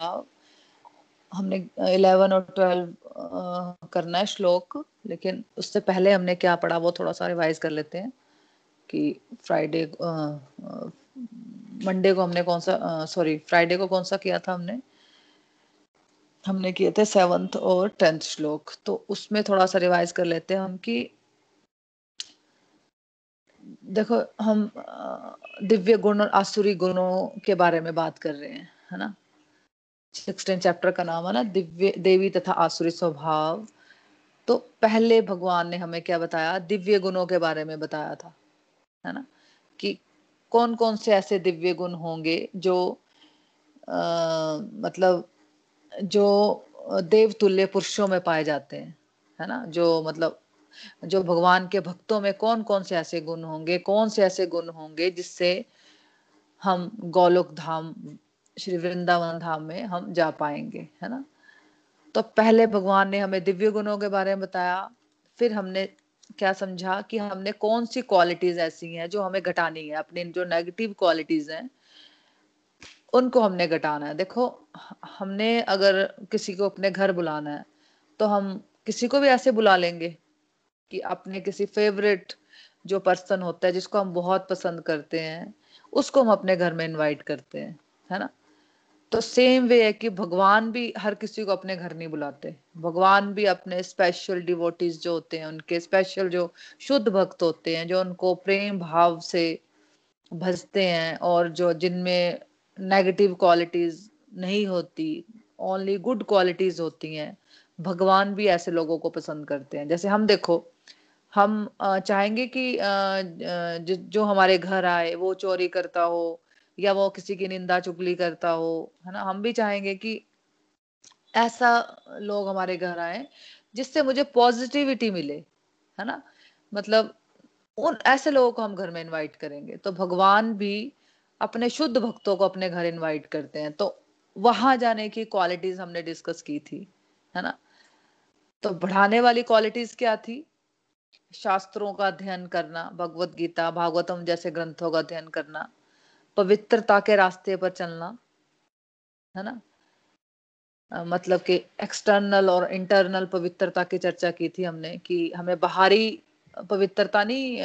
हमने इलेवन और ट्वेल्व करना है श्लोक, लेकिन उससे पहले हमने क्या पढ़ा वो थोड़ा सा रिवाइज कर लेते हैं कि फ्राइडे मंडे को हमने कौन सा सॉरी फ्राइडे को कौन सा किया था हमने? हमने किए थे सेवंथ और टेंथ श्लोक। तो उसमें थोड़ा सा रिवाइज कर लेते हैं हम कि देखो, हम दिव्य गुण और आसुरी गुणों के बारे में बात कर रहे हैं, है ना? सिक्सटीन चैप्टर का नाम है ना दिव्य देवी तथा आसुरी स्वभाव। तो पहले भगवान ने हमें क्या बताया? दिव्य गुणों के बारे में बताया था है ना? कि कौन कौन से ऐसे दिव्य गुण होंगे जो आ, मतलब जो देवतुल्य पुरुषों में पाए जाते हैं है ना? जो मतलब जो भगवान के भक्तों में कौन कौन से ऐसे गुण होंगे कौन से ऐसे गुण होंगे जिससे हम गोलोक धाम श्री वृंदावन धाम में हम जा पाएँगे, है ना? तो पहले भगवान ने हमें दिव्य गुणों के बारे में बताया, फिर हमने क्या समझा कि हमने कौन सी क्वालिटीज ऐसी हैं जो हमें घटानी है? अपनी जो नेगेटिव क्वालिटीज हैं, उनको हमने घटाना है। देखो, हमने अगर किसी को अपने घर बुलाना है तो हम किसी को भी ऐसे बुला लेंगे कि अपने किसी फेवरेट जो पर्सन होता है, जिसको हम बहुत पसंद करते हैं, उसको हम अपने घर में इनवाइट करते हैं, है ना? तो सेम वे है कि भगवान भी हर किसी को अपने घर नहीं बुलाते। भगवान भी अपने स्पेशल डिवोटीज जो होते हैं, उनके स्पेशल जो शुद्ध भक्त होते हैं, जो उनको प्रेम भाव से भजते हैं और जो जिनमें नेगेटिव क्वालिटीज नहीं होती ओनली गुड क्वालिटीज होती हैं, भगवान भी ऐसे लोगों को पसंद करते हैं। जैसे हम देखो, हम चाहेंगे कि जो हमारे घर आए, वो चोरी करता हो या वो किसी की निंदा चुगली करता हो, है ना? हम भी चाहेंगे कि ऐसा लोग हमारे घर आए जिससे मुझे पॉजिटिविटी मिले, है ना? मतलब उन ऐसे लोगों को हम घर में इनवाइट करेंगे। तो भगवान भी अपने शुद्ध भक्तों को अपने घर इनवाइट करते हैं। तो वहाँ जाने की क्वालिटीज हमने डिस्कस की थी, है ना? तो बढ़ाने वाली क्वालिटीज क्या थी? शास्त्रों का अध्ययन करना, भगवत गीता, भागवतम जैसे ग्रंथों का अध्ययन करना। पवित्रता के रास्ते पर चलना, है ना? मतलब कि एक्सटर्नल और इंटरनल पवित्रता की चर्चा की थी हमने कि हमें बाहरी पवित्रता नहीं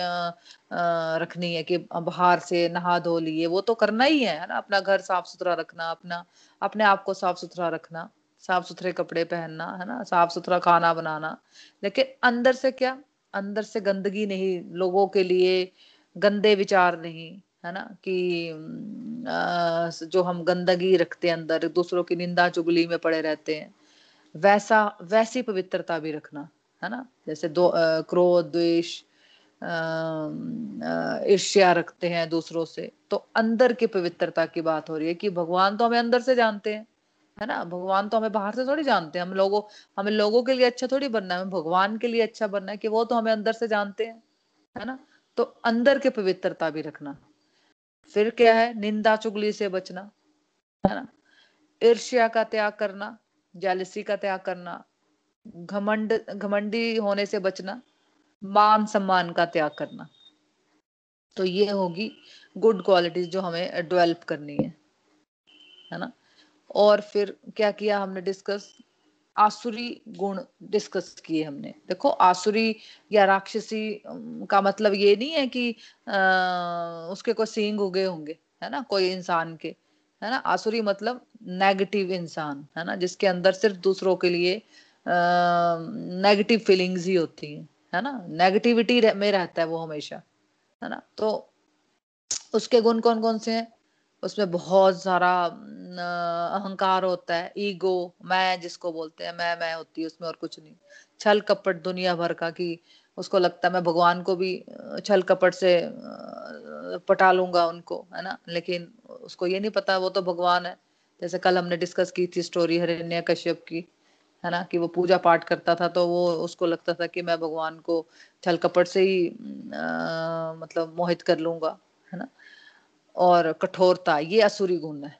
रखनी है कि बाहर से नहा धो लिए, वो तो करना ही, है ना? अपना घर साफ़ सुथरा रखना, अपना, अपने आप को साफ़ सुथरा रखना, साफ़ सुथरे कपड़े पहनना, है ना? साफ़ सुथरा खाना बनाना। लेकिन अंदर से क्या? अंदर से गंदगी नहीं, लोगों के लिए गंदे विचार नहीं है ना कि आ, जो हम गंदगी रखते हैं अंदर दूसरों की निंदा चुगली में पड़े रहते हैं वैसा वैसी पवित्रता भी रखना है ना? जैसे दो क्रोध द्वेष ईर्ष्या रखते हैं दूसरों से तो अंदर की पवित्रता की बात हो रही है कि भगवान तो हमें अंदर से जानते हैं है ना? भगवान तो हमें बाहर से थोड़ी जानते हैं हम लोगों हमें लोगों के लिए अच्छा थोड़ी बनना है भगवान के लिए अच्छा बनना है कि वो तो हमें अंदर से जानते हैं है ना? तो अंदर की पवित्रता भी रखना। फिर क्या है? निंदा चुगली से बचना, है ना? ईर्ष्या का त्याग करना जालसी का त्याग करना, घमंड, घमंडी होने से बचना, मान सम्मान का त्याग करना। तो ये होगी गुड क्वालिटीज जो हमें डेवलप करनी है है ना? और फिर क्या किया हमने डिस्कस आसुरी गुण डिस्कस किए हमने। देखो आसुरी या राक्षसी का मतलब ये नहीं है कि आ, उसके कोई सींग उगे होंगे है ना कोई इंसान के है ना। आसुरी मतलब नेगेटिव इंसान है ना जिसके अंदर सिर्फ़ दूसरों के लिए नेगेटिव फीलिंग्स ही होती हैं है ना। नेगेटिविटी में रहता है वो हमेशा है ना। तो उसके गुण कौन कौन से हैं? उसमें बहुत सारा अहंकार होता है ईगो मैं जिसको बोलते हैं मैं मैं होती है उसमें और कुछ नहीं। छल कपट दुनिया भर का कि उसको लगता है मैं भगवान को भी छल कपट से पटा लूँगा उनको है ना? लेकिन उसको ये नहीं पता वो तो भगवान है। जैसे कल हमने डिस्कस की थी स्टोरी हरण्य कश्यप की है ना? कि वो पूजा पाठ करता था तो वो उसको लगता था कि मैं भगवान को छल कपट से ही आ, मतलब मोहित कर लूँगा है ना? और कठोरता, ये असुरी गुण है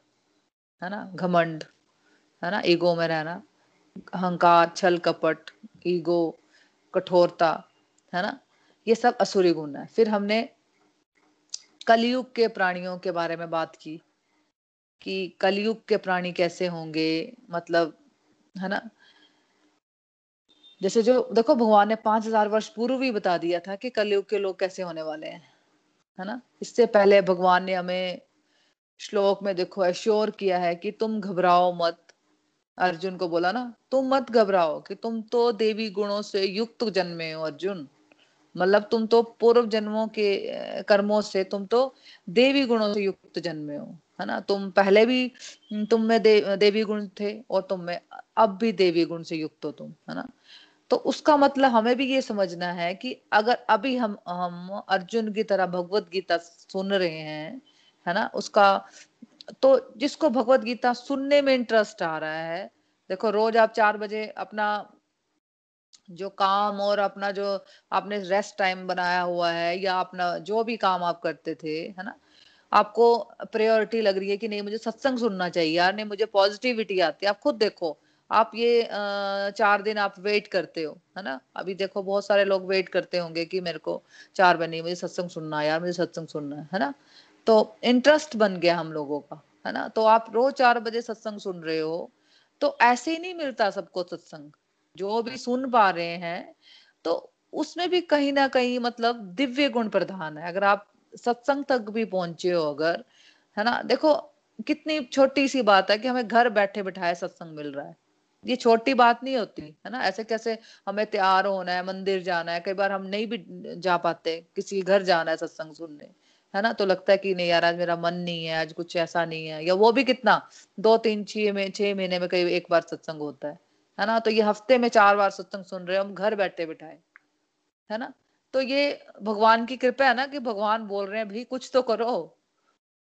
है ना? घमंड, है ना? ईगो में रहना, अहंकार, छल, कपट, ईगो, कठोरता, है ना? ये सब असुरी गुण है। फिर हमने कलयुग के प्राणियों के बारे में बात की, कि कलयुग के प्राणी कैसे होंगे मतलब है ना? जैसे जो, देखो, भगवान ने पाँच हज़ार वर्ष पूर्व भी बता दिया था कि कलयुग के लोग कैसे होने वाले हैं। है ना? इससे पहले भगवान ने हमें श्लोक में देखो एश्योर किया है कि तुम घबराओ मत। अर्जुन को बोला ना तुम मत घबराओ कि तुम तो देवी गुणों से युक्त जन्मे हो अर्जुन। मतलब तुम तो पूर्व जन्मों के कर्मों से तुम तो देवी गुणों से युक्त जन्मे हो है ना? तुम पहले भी तुम में दे, देवी गुण थे और तुम में अब भी देवी गुण से युक्त हो तुम है ना? तो उसका मतलब हमें भी ये समझना है कि अगर अभी हम हम अर्जुन की तरह भगवत गीता सुन रहे हैं, है ना, उसका तो जिसको भगवत गीता सुनने में इंटरेस्ट आ रहा है, देखो रोज आप चार बजे अपना जो काम और अपना जो आपने रेस्ट टाइम बनाया हुआ है या अपना जो भी काम आप करते थे, है ना, आपको प्रायोरिटी लग रही है कि नहीं, मुझे सत्संग सुनना चाहिए, यार नहीं, मुझे पॉजिटिविटी आती है, आप खुद देखो। आप ये चार दिन आप वेट करते हो, है ना? अभी देखो बहुत सारे लोग वेट करते होंगे कि मेरे को चार बजे मुझे सत्संग सुनना है यार, मुझे सत्संग सुनना है है ना? तो इंटरेस्ट बन गया हम लोगों का, है ना? तो आप रोज चार बजे सत्संग सुन रहे हो तो ऐसे ही नहीं मिलता सबको सत्संग। जो भी सुन पा रहे हैं तो उसमें भी कहीं ना कहीं मतलब दिव्य गुण प्रधान है। अगर आप सत्संग तक भी पहुँचे हो अगर, है ना? देखो, कितनी छोटी सी बात है कि हमें घर बैठे बिठाए सत्संग मिल रहा है। ये छोटी बात नहीं होती, है ना? ऐसे कैसे हमें तैयार होना है, मंदिर जाना है, कई बार हम नहीं भी जा पाते, किसी घर जाना है सत्संग सुनने, है ना? तो लगता है कि नहीं यार, आज मेरा मन नहीं है, आज कुछ ऐसा नहीं है, या वो भी कितना, दो तीन, छह में, छह महीने में कई एक बार सत्संग होता है है ना? तो ये हफ़्ते में चार बार सत्संग सुन रहे हो, हम घर बैठे बिठाए, है ना? तो ये भगवान की कृपा है ना कि भगवान बोल रहे हैं, भाई कुछ तो करो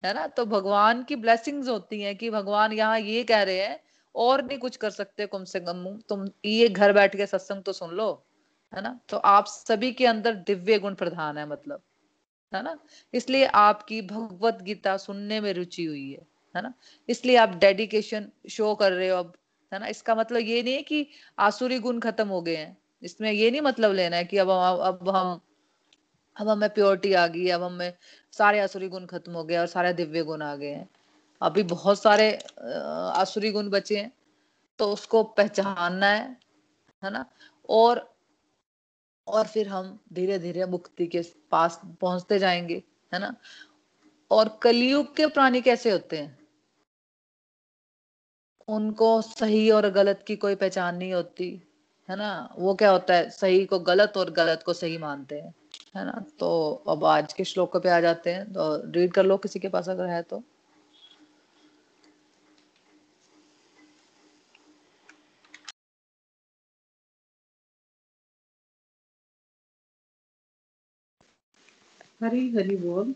है ना? तो भगवान की ब्लेसिंग्स होती हैं कि भगवान यहाँ ये कह रहे हैं और नहीं कुछ कर सकते कम से कम। तुम ये घर बैठ के सत्संग तो सुन लो, है ना? तो आप सभी के अंदर दिव्य गुण प्रधान है मतलब है ना? इसलिए आपकी भगवत गीता सुनने में रुचि हुई है है ना? इसलिए आप डेडिकेशन शो कर रहे हो अब, है ना? इसका मतलब ये नहीं है कि आसुरी गुण खत्म हो गए हैं। इसमें ये नहीं मतलब लेना है कि अब अब हम, अब हमें प्योरिटी आ गई, अब हमें सारे आसुरी गुण खत्म हो गए और सारे दिव्य गुण आ गए हैं। अभी बहुत सारे आसुरी गुण बचे हैं तो उसको पहचानना है है ना? और और फिर हम धीरे धीरे मुक्ति के पास पहुँचते जाएँगे, है ना? और कलयुग के प्राणी कैसे होते हैं? उनको सही और गलत की कोई पहचान नहीं होती, है ना? वो क्या होता है? सही को गलत और गलत को सही मानते हैं, है ना? तो अब आज के श्लोक पे आ जाते हैं तो रीड कर लो किसी के पास अगर है तो। हरी हरी बोल।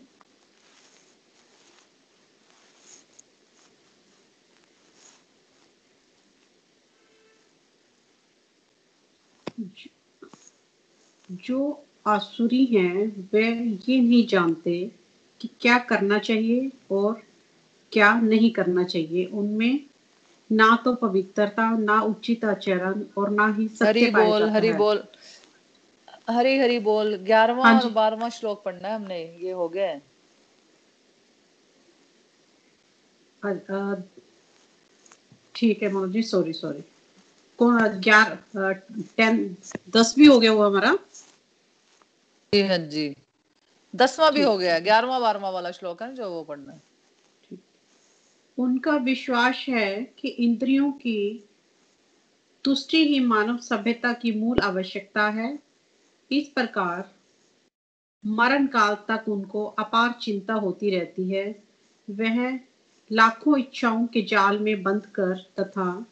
जो आसुरी हैं वे ये नहीं जानते कि क्या करना चाहिए और क्या नहीं करना चाहिए। उनमें ना तो पवित्रता ना उचित आचरण और ना ही सत्य हरी बोल हरी बोल। हरी हरी बोल ग्यारहवा हाँ और बारहवा श्लोक पढ़ना है हमने ये हो गया। है ठीक है मनोज जी सॉरी सॉरी कौन ग्यारह टेन दस भी हो गया वो हमारा? जी हाँ जी। दसवा भी हो गया ग्यारहवा बारहवा वाला श्लोक है जो वो पढ़ना है। उनका विश्वास है कि इंद्रियों की तुष्टि ही मानव सभ्यता की मूल आवश्यकता है इस प्रकार मरण काल तक उनको अपार चिंता होती रहती है। वह लाखों इच्छाओं के जाल में बंद कर तथा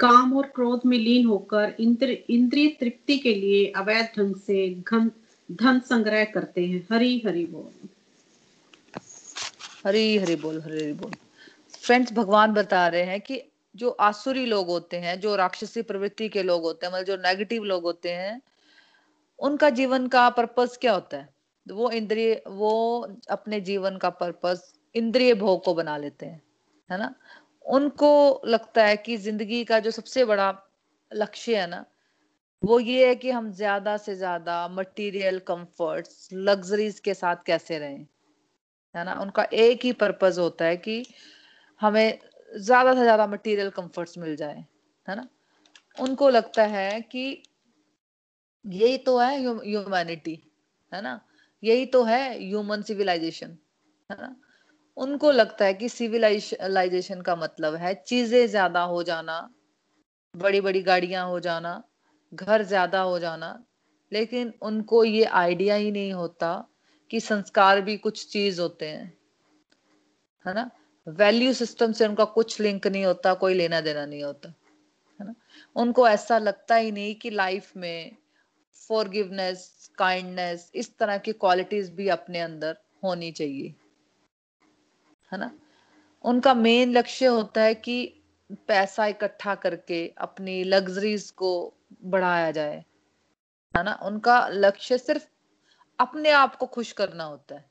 काम और क्रोध में लीन होकर इंद्र, इंद्रिय तृप्ति के लिए अवैध ढंग से घन, धन संग्रह करते हैं। हरी हरी बोल। हरी हरी बोल, हरी हरी बोल। फ्रेंड्स भगवान बता रहे हैं कि जो आसुरी लोग होते हैं, जो राक्षसी प्रवृत्ति के लोग होते हैं मतलब जो नेगेटिव लोग होते हैं उनका जीवन का पर्पस क्या होता है? वो इंद्रिय, वो अपने जीवन का पर्पस इंद्रिय भोग को बना लेते हैं, है ना? उनको लगता है कि ज़िंदगी का जो सबसे बड़ा लक्ष्य है ना, वो ये है कि हम ज़्यादा से ज़्यादा मटेरियल कंफर्ट्स लग्जरीज के साथ कैसे रहें, है ना? उनका एक ही पर्पज होता है कि हमें ज़्यादा से ज़्यादा मटेरियल कंफर्ट्स मिल जाए, है ना? उनको लगता है कि यही तो है ह्यूमैनिटी है ना? यही तो है ह्यूमन सिविलाइजेशन है ना? उनको लगता है कि सिविलाइजेशन का मतलब है चीज़ें ज़्यादा हो जाना बड़ी बड़ी गाड़ियाँ हो जाना, घर ज़्यादा हो जाना, लेकिन उनको ये आइडिया ही नहीं होता कि संस्कार भी कुछ चीज़ होते हैं, है ना? वैल्यू सिस्टम से उनका कुछ लिंक नहीं होता, कोई लेना देना नहीं होता, है ना? उनको ऐसा लगता ही नहीं कि लाइफ में फॉरगिवनेस काइंडनेस इस तरह की क्वालिटीज भी अपने अंदर होनी चाहिए। है ना? उनका मेन लक्ष्य होता है कि पैसा इकट्ठा करके अपनी लग्जरीज को बढ़ाया जाए। है ना? उनका लक्ष्य सिर्फ़ अपने आप को खुश करना होता है।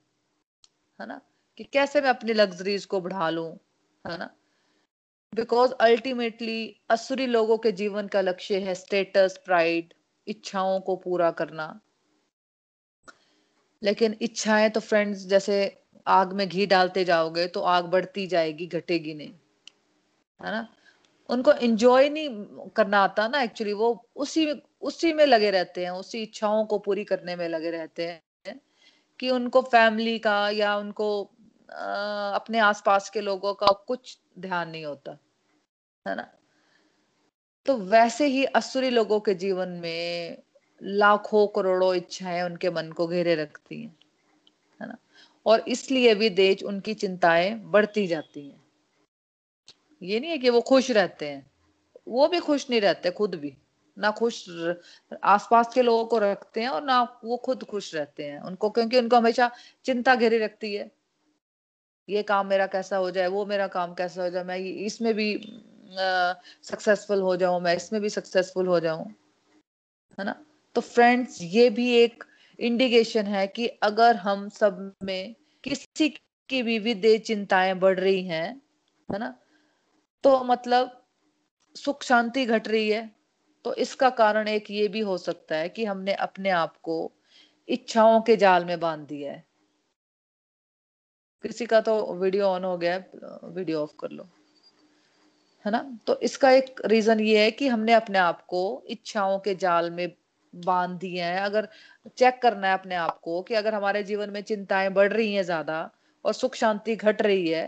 है ना? कि कैसे मैं अपनी लग्जरीज को बढ़ा लू? है ना? बिकॉज़ अल्टीमेटली असुरी लोगों के जीवन का लक्ष्य है स्टेटस प्राइड इच्छाओं को पूरा करना। लेकिन इच्छाएँ तो फ्रेंड्स जैसे आग में घी डालते जाओगे तो आग बढ़ती जाएगी घटेगी नहीं। है ना? उनको एंजॉय नहीं करना आता ना एक्चुअली वो उसी उसी में लगे रहते हैं उसी इच्छाओं को पूरी करने में लगे रहते हैं कि उनको फैमिली का या उनको आ, अपने आसपास के लोगों का कुछ ध्यान नहीं होता। है ना? तो वैसे ही असुरी लोगों के जीवन में लाखों करोड़ों इच्छाएँ उनके मन को घेरे रखती हैं, है ना? और इसलिए भी देश उनकी चिंताएँ बढ़ती जाती हैं। ये नहीं है कि वो खुश रहते हैं, वो भी खुश नहीं रहते, खुद भी। ना खुश आसपास के लोगों को रखते हैं और ना वो खुद खुश रहते हैं उनको, क्योंकि उनको हमेशा चिंता घेरी रखती है। ये काम मेरा कैसा हो जाए, वो मेरा काम कैसा हो जाए, मैं इसमें भी सक्सेसफुल हो जाऊँ, मैं इसमें भी सक्सेसफुल हो जाऊँ, है ना? तो फ्रेंड्स ये भी एक इंडिकेशन है कि अगर हम सब में किसी की भी विदेश चिंताएँ बढ़ रही हैं, है ना? तो मतलब सुख शांति घट रही है। तो इसका कारण एक ये भी हो सकता है कि हमने अपने आप को इच्छाओं के जाल में बाँध दिया है। किसी का तो वीडियो ऑन हो गया है वीडियो ऑफ़ कर लो। है ना? तो इसका एक रीजन ये है कि हमने अपने आप को इच्छाओं के जाल में बाँध दिए हैं। अगर चेक करना है अपने आप को कि अगर हमारे जीवन में चिंताएँ बढ़ रही हैं ज़्यादा और सुख शांति घट रही है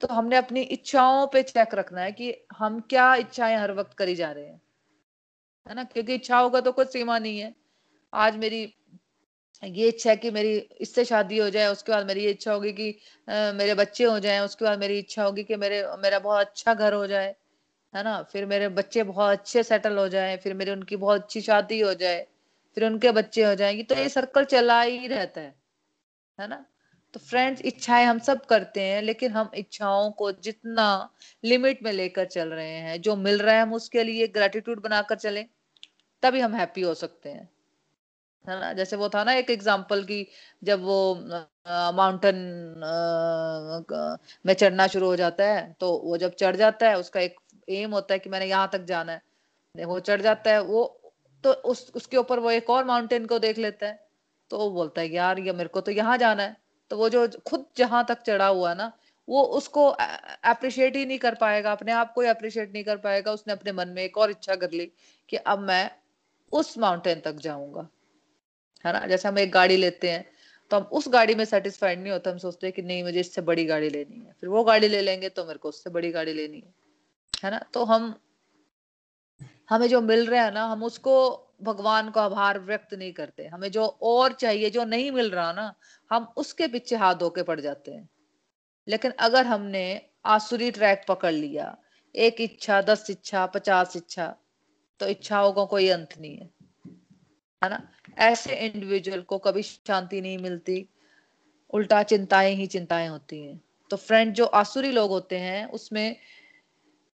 तो हमने अपनी इच्छाओं पे चेक रखना है कि हम क्या इच्छाएँ हर वक्त करी जा रहे हैं। है ना? क्योंकि इच्छाओं का तो कोई सीमा नहीं है। आज मेरी ये इच्छा है कि मेरी इससे शादी हो जाए उसके बाद मेरी ये इच्छा होगी कि आ, मेरे बच्चे हो जाएँ उसके बाद मेरी इच्छा होगी कि मेरे मेरा बहुत अच्छा घर हो जाए है ना? फिर मेरे बच्चे बहुत अच्छे सेटल हो जाए फिर मेरी उनकी बहुत अच्छी शादी हो जाए फिर उनके बच्चे हो जाएँगे तो ये सर्कल चला ही रहता है है ना? तो फ्रेंड्स इच्छाएँ हम सब करते हैं लेकिन हम इच्छाओं को जितना लिमिट में लेकर चल रहे हैं जो मिल रहा है हम उसके लिए ग्रेटिट्यूड बनाकर चले तभी हम हैप्पी हो सकते हैं। है ना? जैसे वो था ना एक एग्ज़ाम्पल की जब वो माउंटेन में चढ़ना शुरू हो जाता है तो वो जब चढ़ जाता है, उसका एक एम होता है कि मैंने यहाँ तक जाना है। वो चढ़ जाता है, वो तो उस, उसके ऊपर वो एक और माउंटेन को देख लेता है तो वो बोलता है यार, ये मेरे को तो यहाँ जाना है। तो वो जो, खुद जहाँ तक चढ़ा हुआ ना, वो उसको अप्रिशिएट ही नहीं कर पाएगा, अपने आप को अप्रिशिएट नहीं कर पाएगा। उसने अपने मन में एक और इच्छा कर ली कि अब मैं उस माउंटेन तक जाऊँगा। है ना? जैसे हम एक गाड़ी लेते हैं तो हम उस गाड़ी में सेटिस्फाइड नहीं होते, हम सोचते हैं कि नहीं, मुझे इससे बड़ी गाड़ी लेनी है। फिर वो गाड़ी ले लेंगे तो मेरे को उससे बड़ी गाड़ी लेनी है। है ना? तो हम, हमें जो मिल रहा है ना, हम उसको भगवान को आभार व्यक्त नहीं करते। हमें जो और चाहिए, जो नहीं मिल रहा ना, हम उसके पीछे हाथ धोके पड़ जाते हैं। लेकिन अगर हमने आसुरी ट्रैक पकड़ लिया, एक इच्छा, दस इच्छा, पचास इच्छा तो इच्छाओं का को कोई अंत नहीं है। है ना? ऐसे इंडिविजुअल को कभी शांति नहीं मिलती। उल्टा चिंताएँ ही चिंताएँ होती हैं। तो फ्रेंड जो आसुरी लोग होते हैं, उसमें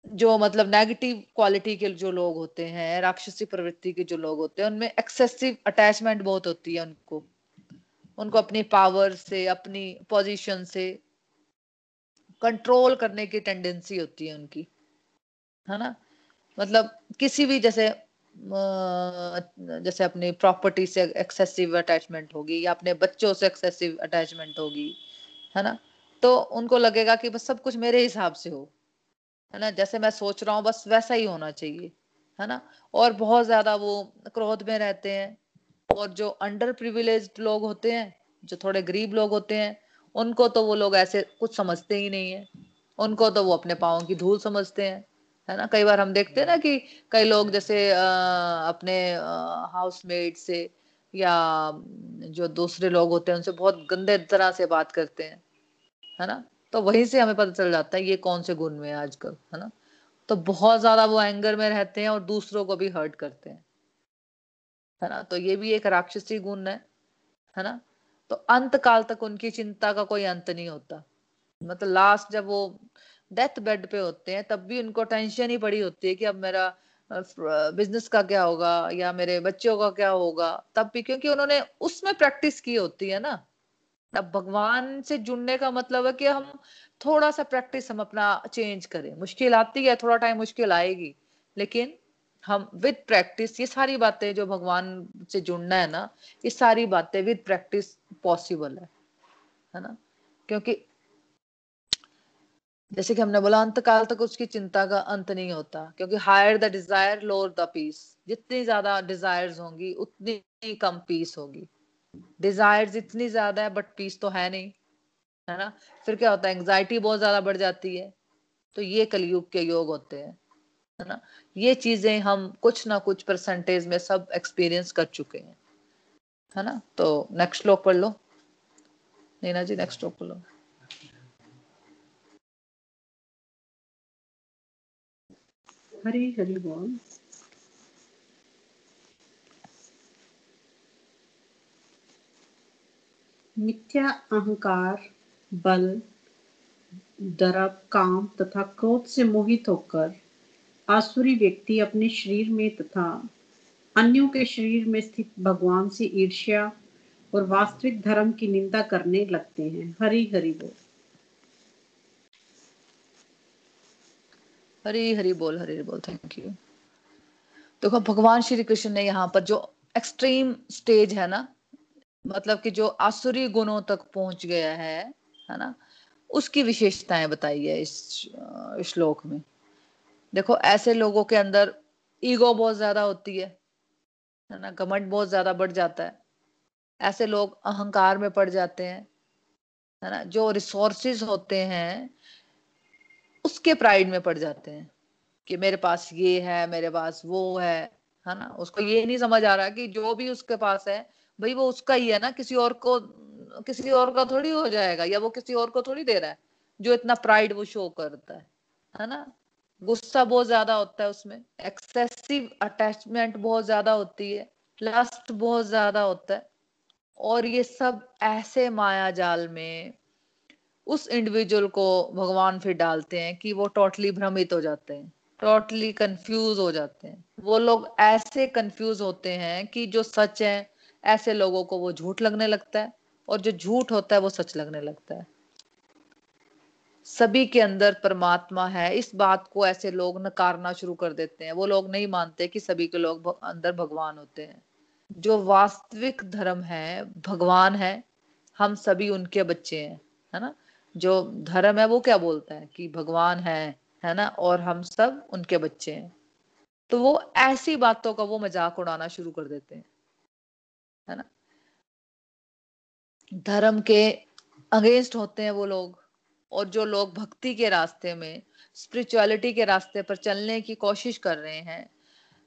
जो मतलब नेगेटिव क्वालिटी के जो लोग होते हैं, राक्षसी प्रवृत्ति के जो लोग होते हैं, उनमें एक्सेसिव अटैचमेंट बहुत होती है उनको। उनको अपनी पावर से, अपनी पोजीशन से कंट्रोल करने की टेंडेंसी होती है उनकी। है ना? मतलब किसी भी जैसे जैसे अपनी प्रॉपर्टी से एक्सेसिव अटैचमेंट होगी या अपने बच्चों से एक्सेसिव अटैचमेंट होगी, है ना? तो उनको लगेगा कि बस सब कुछ मेरे हिसाब से हो, है ना? जैसे मैं सोच रहा हूँ, बस वैसा ही होना चाहिए, है ना? और बहुत ज़्यादा वो क्रोध में रहते हैं, और जो अंडर प्रिविलेज लोग होते हैं, जो थोड़े गरीब लोग होते हैं, उनको तो वो लोग ऐसे कुछ समझते ही नहीं है। उनको तो वो अपने पाओ की धूल समझते हैं। है ना? कई बार हम देखते हैं ना कि कई लोग जैसे आ, अपने हाउसमेट से या जो दूसरे लोग होते हैं उनसे बहुत गंदे तरह से बात करते हैं है ना? तो वहीं से हमें पता चल जाता है ये कौन से गुण में है आजकल है ना? तो बहुत ज़्यादा वो एंगर में रहते हैं और दूसरों को भी हर्ट करते हैं है ना? तो ये भी एक राक्षसी गुण है है ना? तो अंत काल तक उनकी चिंता का कोई अंत नहीं होता। मतलब लास्ट जब वो डेथ बेड पे होते हैं, तब भी उनको टेंशन ही पड़ी होती है कि अब मेरा बिज़नेस का क्या होगा या मेरे बच्चों का क्या होगा, तब भी क्योंकि उन्होंने उसमें प्रैक्टिस की होती है ना। अब भगवान से जुड़ने का मतलब है कि हम थोड़ा सा प्रैक्टिस हम अपना चेंज करें। मुश्किल आती है, थोड़ा टाइम मुश्किल आएगी, लेकिन हम विद प्रैक्टिस ये सारी बातें जो भगवान से जुड़ना है ना, ये सारी बातें विद प्रैक्टिस पॉसिबल है है ना? क्योंकि जैसे कि हमने बोला अंत काल तक उसकी चिंता का अंत नहीं होता, क्योंकि higher the desire lower the peace जितनी ज़्यादा डिजायर्स होंगी, उतनी कम पीस होगी। डिजायर्स इतनी ज़्यादा है बट पीस तो है नहीं, है ना? फिर क्या होता है? एंग्जाइटी बहुत ज़्यादा बढ़ जाती है। तो ये कलयुग के योग होते हैं, है ना? ये चीज़ें हम कुछ ना कुछ परसेंटेज में सब एक्सपीरियंस कर चुके हैं, है ना? तो नेक्स्ट श्लोक पढ़ लो। नीना जी नेक्स्ट श्लोक पढ़ लो। हरी हरी बोल। मिथ्या अहंकार, बल दरब काम तथा क्रोध से मोहित होकर आसुरी व्यक्ति अपने शरीर में तथा अन्यों के शरीर में स्थित भगवान से ईर्ष्या और वास्तविक धर्म की निंदा करने लगते हैं। हरी, हरि बोल। हरी हरी बोल, हरी हरी बोल थैंक यू देखो, भगवान श्री कृष्ण ने यहाँ पर जो एक्सट्रीम स्टेज है ना मतलब कि जो आसुरी गुणों तक पहुँच गया है है ना, उसकी विशेषताएँ बताई है इस श्लोक में। देखो, ऐसे लोगों के अंदर ईगो बहुत ज़्यादा होती है है ना, घमंड बहुत ज़्यादा बढ़ जाता है। ऐसे लोग अहंकार में पड़ जाते हैं, है ना, जो रिसोर्सेज होते हैं उसके प्राइड में पड़ जाते हैं कि मेरे पास ये है, मेरे पास वो है है ना? उसको ये नहीं समझ आ रहा कि जो भी उसके पास है, भाई वो उसका ही है ना? किसी और को, किसी और का थोड़ी हो जाएगा या वो किसी और को थोड़ी दे रहा है, जो इतना प्राइड वो शो करता है है ना? गुस्सा बहुत ज़्यादा होता है उसमें एक्सेसिव अटैचमेंट बहुत ज़्यादा होती है लस्ट बहुत ज़्यादा होता है और ये सब ऐसे माया जाल में उस इंडिविजुअल को भगवान फिर डालते हैं कि वो टोटली भ्रमित हो जाते हैं टोटली कंफ्यूज हो जाते हैं। वो लोग ऐसे कंफ्यूज होते हैं कि जो सच है, ऐसे लोगों को वो झूठ लगने लगता है और जो झूठ होता है वो सच लगने लगता है। सभी के अंदर परमात्मा है, इस बात को ऐसे लोग नकारना शुरू कर देते हैं। वो लोग नहीं मानते कि सभी के लोग अंदर भगवान होते हैं। जो वास्तविक धर्म है, भगवान है, हम सभी उनके बच्चे हैं, है ना? जो धर्म है वो क्या बोलता है कि भगवान है है ना? और हम सब उनके बच्चे हैं। तो वो ऐसी बातों का वो मज़ाक उड़ाना शुरू कर देते हैं, है ना? धर्म के अगेंस्ट होते हैं वो लोग, और जो लोग भक्ति के रास्ते में स्पिरिचुअलिटी के रास्ते पर चलने की कोशिश कर रहे हैं,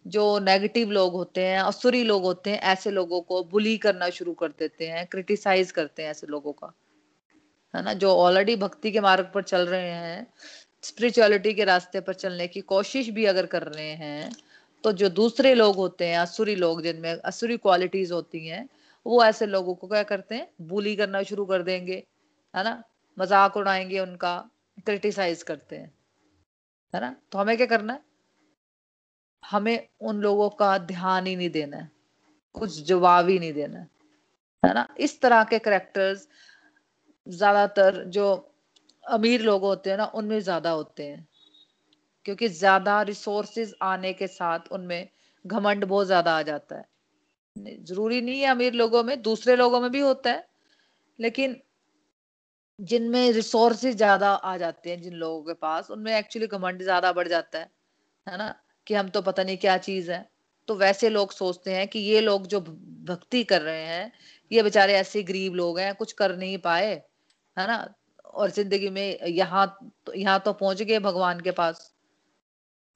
जो नेगेटिव लोग होते हैं, असुरी लोग होते हैं, ऐसे लोगों को बुली करना शुरू कर देते हैं क्रिटिसाइज करते हैं ऐसे लोगों का। है ना, जो ऑलरेडी भक्ति के मार्ग पर चल रहे हैं स्पिरिचुअलिटी के रास्ते पर चलने की कोशिश भी अगर कर रहे हैं तो जो दूसरे लोग होते हैं, असुरी लोग जिनमें असुरी क्वालिटीज होती हैं, वो ऐसे लोगों को क्या करते हैं? बुली करना शुरू कर देंगे, है ना? मज़ाक उड़ाएँगे उनका क्रिटिसाइज करते हैं, है ना? तो हमें क्या करना है? हमें उन लोगों का ध्यान ही नहीं देना है, कुछ जवाब ही नहीं देना है ना? इस तरह के करेक्टर्स ज़्यादातर जो अमीर लोग होते हैं ना, उनमें ज़्यादा होते हैं। क्योंकि ज़्यादा रिसोर्सेज आने के साथ उनमें घमंड बहुत ज़्यादा आ जाता है। ज़रूरी नहीं है अमीर लोगों में, दूसरे लोगों में भी होता है, लेकिन जिनमें रिसोर्सेज ज़्यादा आ जाते हैं, जिन लोगों के पास, उनमें एक्चुअली घमंड ज़्यादा बढ़ जाता है है ना? कि हम तो पता नहीं क्या चीज़ है। तो वैसे लोग सोचते हैं कि ये लोग जो भक्ति कर रहे हैं, ये बेचारे ऐसे गरीब लोग हैं, कुछ कर नहीं पाए। है ना? और ज़िंदगी में यहाँ तो यहाँ तो पहुँच गए भगवान के पास,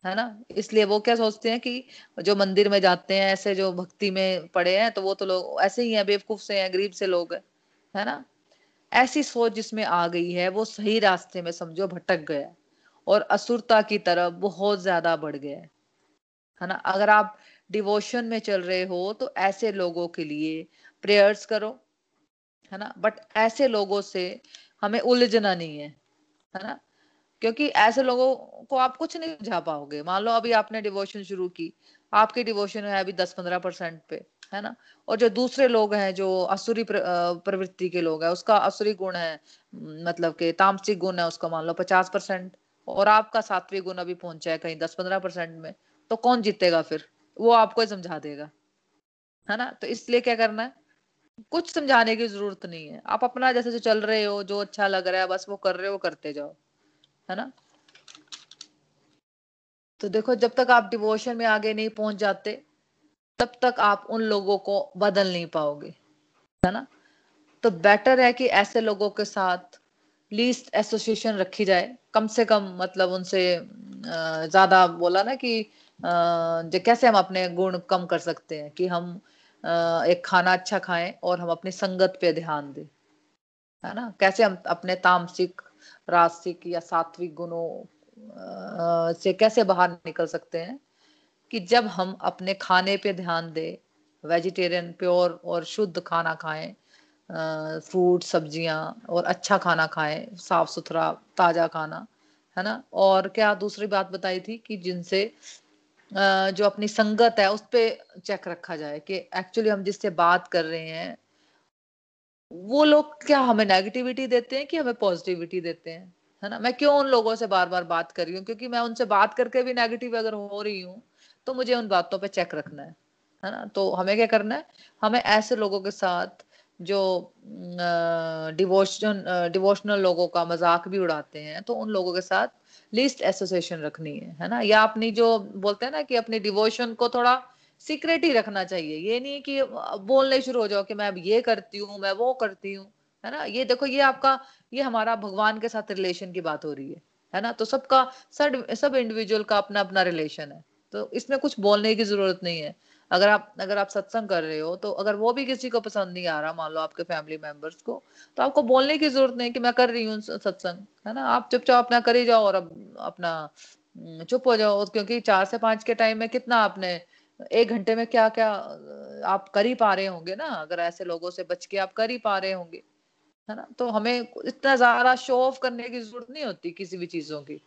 है ना? इसलिए वो क्या सोचते हैं कि जो मंदिर में जाते हैं, ऐसे जो भक्ति में पड़े हैं तो वो तो लोग, ऐसे ही हैं, बेवकूफ़ से हैं, गरीब से लोग, हैं है ना? ऐसी सोच जिसमें आ गई है, वो सही रास्ते में समझो भटक गया और असुरता की तरफ़ बहुत ज़्यादा बढ़ गया है है ना? अगर आप डिवोशन में चल रहे हो तो ऐसे लोगों के लिए प्रेयर्स करो है ना? बट ऐसे लोगों से हमें उलझना नहीं है है ना? क्योंकि ऐसे लोगों को आप कुछ नहीं समझा पाओगे। मान लो अभी आपने डिवोशन शुरू की, आपकी डिवोशन है अभी दस पंद्रह परसेंट पे, है ना? और जो दूसरे लोग हैं, जो असुरी प्रवृत्ति के लोग हैं, उसका असुरी गुण है मतलब के तामसिक गुण है उसका, मान लो पचास परसेंट, और आपका सात्विक गुण अभी पहुँचा है कहीं दस पंद्रह परसेंट में तो कौन जीतेगा फिर? वो आपको समझा देगा, है ना? तो इसलिए क्या करना है? कुछ समझाने की ज़रूरत नहीं है। आप अपना जैसे जो चल रहे हो, जो अच्छा लग रहा है, बस वो कर रहे हो करते जाओ, है ना? तो देखो, जब तक आप डिवोशन में आगे नहीं पहुँच जाते, तब तक आप उन लोगों को बदल नहीं पाओगे, है ना? तो बेटर है कि ऐसे लोगों के साथ लीस्ट एसोसिएशन रखी जाए। कम से कम मतलब उनसे ज़्यादा बोला ना कि कैसे हम अपने गुण कम कर सकते हैं, कि हम एक खाना अच्छा खाएँ और हम अपनी संगत पे ध्यान दें। है ना? कैसे हम अपने तामसिक, रासिक या सात्विक गुणों से कैसे बाहर निकल सकते हैं? कि जब हम अपने खाने पे ध्यान दें, वेजिटेरियन, प्योर और शुद्ध खाना खाएँ फ्रूट, सब्ज़ियाँ और अच्छा खाना खाएँ, साफ़ सुथरा, ताज़ा खाना, है ना? और क्या दूसरी बात बताई थी कि जिनसे जो अपनी संगत है, उस पर चेक रखा जाए कि एक्चुअली हम जिससे बात कर रहे हैं, वो लोग क्या हमें नेगेटिविटी देते हैं कि हमें पॉजिटिविटी देते हैं? है ना? मैं क्यों उन लोगों से बार बार बात कर रही हूँ? क्योंकि मैं उनसे बात करके भी नेगेटिव अगर हो रही हूँ तो मुझे उन बातों पे चेक रखना है। है ना? तो हमें क्या करना है? हमें ऐसे लोगों के साथ जो डिवोशन डिवोशनल लोगों का मज़ाक भी उड़ाते हैं तो उन लोगों के साथ लिस्ट एसोसिएशन रखनी है है ना? या अपनी जो बोलते हैं ना कि अपनी डिवोशन को थोड़ा सीक्रेट ही रखना चाहिए। ये नहीं कि बोलने शुरू हो जाओ कि मैं अब ये करती हूँ, मैं वो करती हूँ, है ना? ये देखो, ये आपका, ये हमारा भगवान के साथ रिलेशन की बात हो रही है है ना? तो सबका, सब सब इंडिविजुअल का अपना अपना रिलेशन है। तो इसमें कुछ बोलने की ज़रूरत नहीं है। अगर आप अगर आप सत्संग कर रहे हो तो अगर वो भी किसी को पसंद नहीं आ रहा, मान लो आपके फैमिली मेंबर्स को तो आपको बोलने की ज़रूरत नहीं कि मैं कर रही हूँ सत्संग, है ना? आप चुपचाप अपना कर ही जाओ और अब, अपना चुप हो जाओ, क्योंकि चार से पाँच के टाइम में कितना आपने, एक घंटे में क्या क्या आप कर ही पा रहे होंगे ना? अगर ऐसे लोगों से बच के आप कर ही पा रहे होंगे, है ना? तो हमें इतना ज़्यादा शो ऑफ़ करने की ज़रूरत नहीं होती किसी भी चीज़ों की,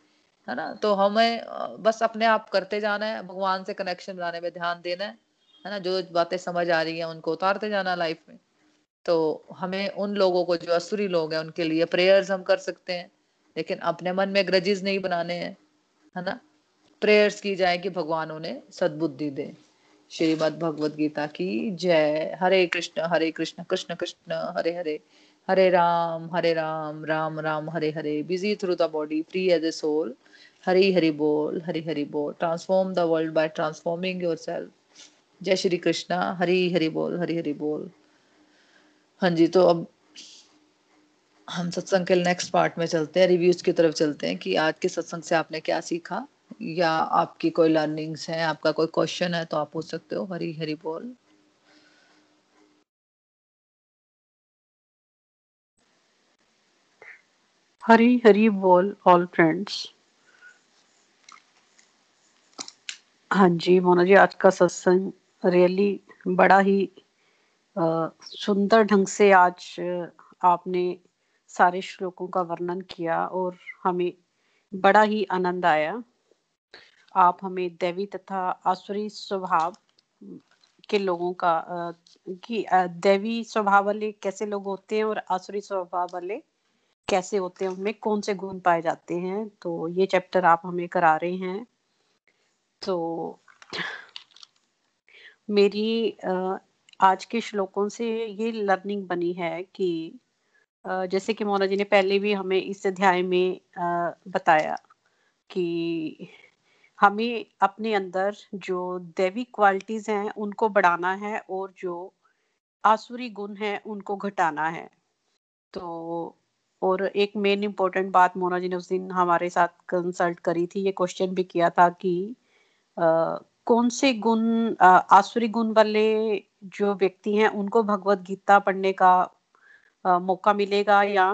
है ना? तो हमें बस अपने आप करते जाना है, भगवान से कनेक्शन बनाने में ध्यान देना है। है ना, जो बातें समझ आ रही हैं, उनको उतारते जाना लाइफ में। तो हमें उन लोगों को, जो असुरी लोग हैं, उनके लिए प्रेयर्स हम कर सकते हैं। लेकिन अपने मन में ग्रजेस नहीं बनाने हैं, है ना? प्रेयर्स की जाए कि भगवान उन्हें सद्बुद्धि दे। श्रीमद भगवद गीता की जय। Hare Krishna Hare Krishna Krishna Krishna, Hare Hare. Hare Ram Hare Ram Ram Ram, Hare Hare. Busy through the body free as a soul Hari Hari बोल, हरी हरि बोल। Transform the world by transforming yourself जय श्री कृष्णा, हरी हरी बोल, हरी हरी बोल। हाँ जी तो अब हम सत्संग के नेक्स्ट पार्ट में चलते हैं रिव्यूज़ की तरफ़ चलते हैं कि आज के सत्संग से आपने क्या सीखा, या आपकी कोई लर्निंग्स है, आपका कोई क्वेश्चन है तो आप पूछ सकते हो, हरी हरी बोल। हरी हरी बोल ऑल फ्रेंड्स हाँ जी, मोना जी, आज का सत्संग रियली बड़ा ही सुंदर ढंग से आज आपने सारे श्लोकों का वर्णन किया और हमें बड़ा ही आनंद आया। आप हमें देवी तथा आसुरी स्वभाव के लोगों का कि देवी स्वभाव वाले कैसे लोग होते हैं और आसुरी स्वभाव वाले कैसे होते हैं, उनमें कौन से गुण पाए जाते हैं? तो ये चैप्टर आप हमें करा रहे हैं। तो मेरी आज के श्लोकों से ये लर्निंग बनी है कि जैसे कि मोना जी ने पहले भी हमें इस अध्याय में बताया कि हमें अपने अंदर जो दैवी क्वालिटीज हैं, उनको बढ़ाना है और जो आसुरी गुण है, उनको घटाना है। तो और एक मेन इम्पोर्टेंट बात मोना जी ने उस दिन हमारे साथ कंसल्ट करी थी, ये क्वेश्चन भी किया था कि कौन से गुण आसुरी गुण वाले जो व्यक्ति हैं उनको भगवत गीता पढ़ने का आ, मौका मिलेगा या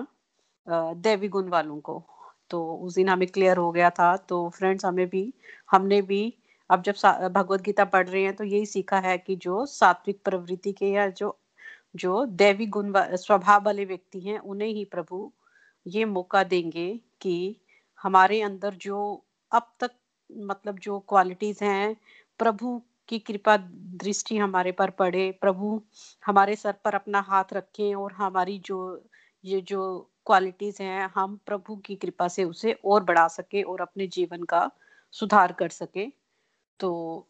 दैवी गुण वालों को? तो उस दिन हमें क्लियर हो गया था। तो फ्रेंड्स हमें भी हमने भी अब जब भगवत गीता पढ़ रहे हैं तो यही सीखा है कि जो सात्विक प्रवृत्ति के या जो जो दैवी गुण स्वभाव वाले व्यक्ति हैं उन्हें ही प्रभु ये मौका देंगे कि हमारे अंदर जो अब तक मतलब जो क्वालिटीज हैं प्रभु की कृपा दृष्टि हमारे पर पड़े, प्रभु हमारे सर पर अपना हाथ रखें और हमारी जो, ये जो क्वालिटीज हैं, हम प्रभु की कृपा से उसे और बढ़ा सके और अपने जीवन का सुधार कर सके। तो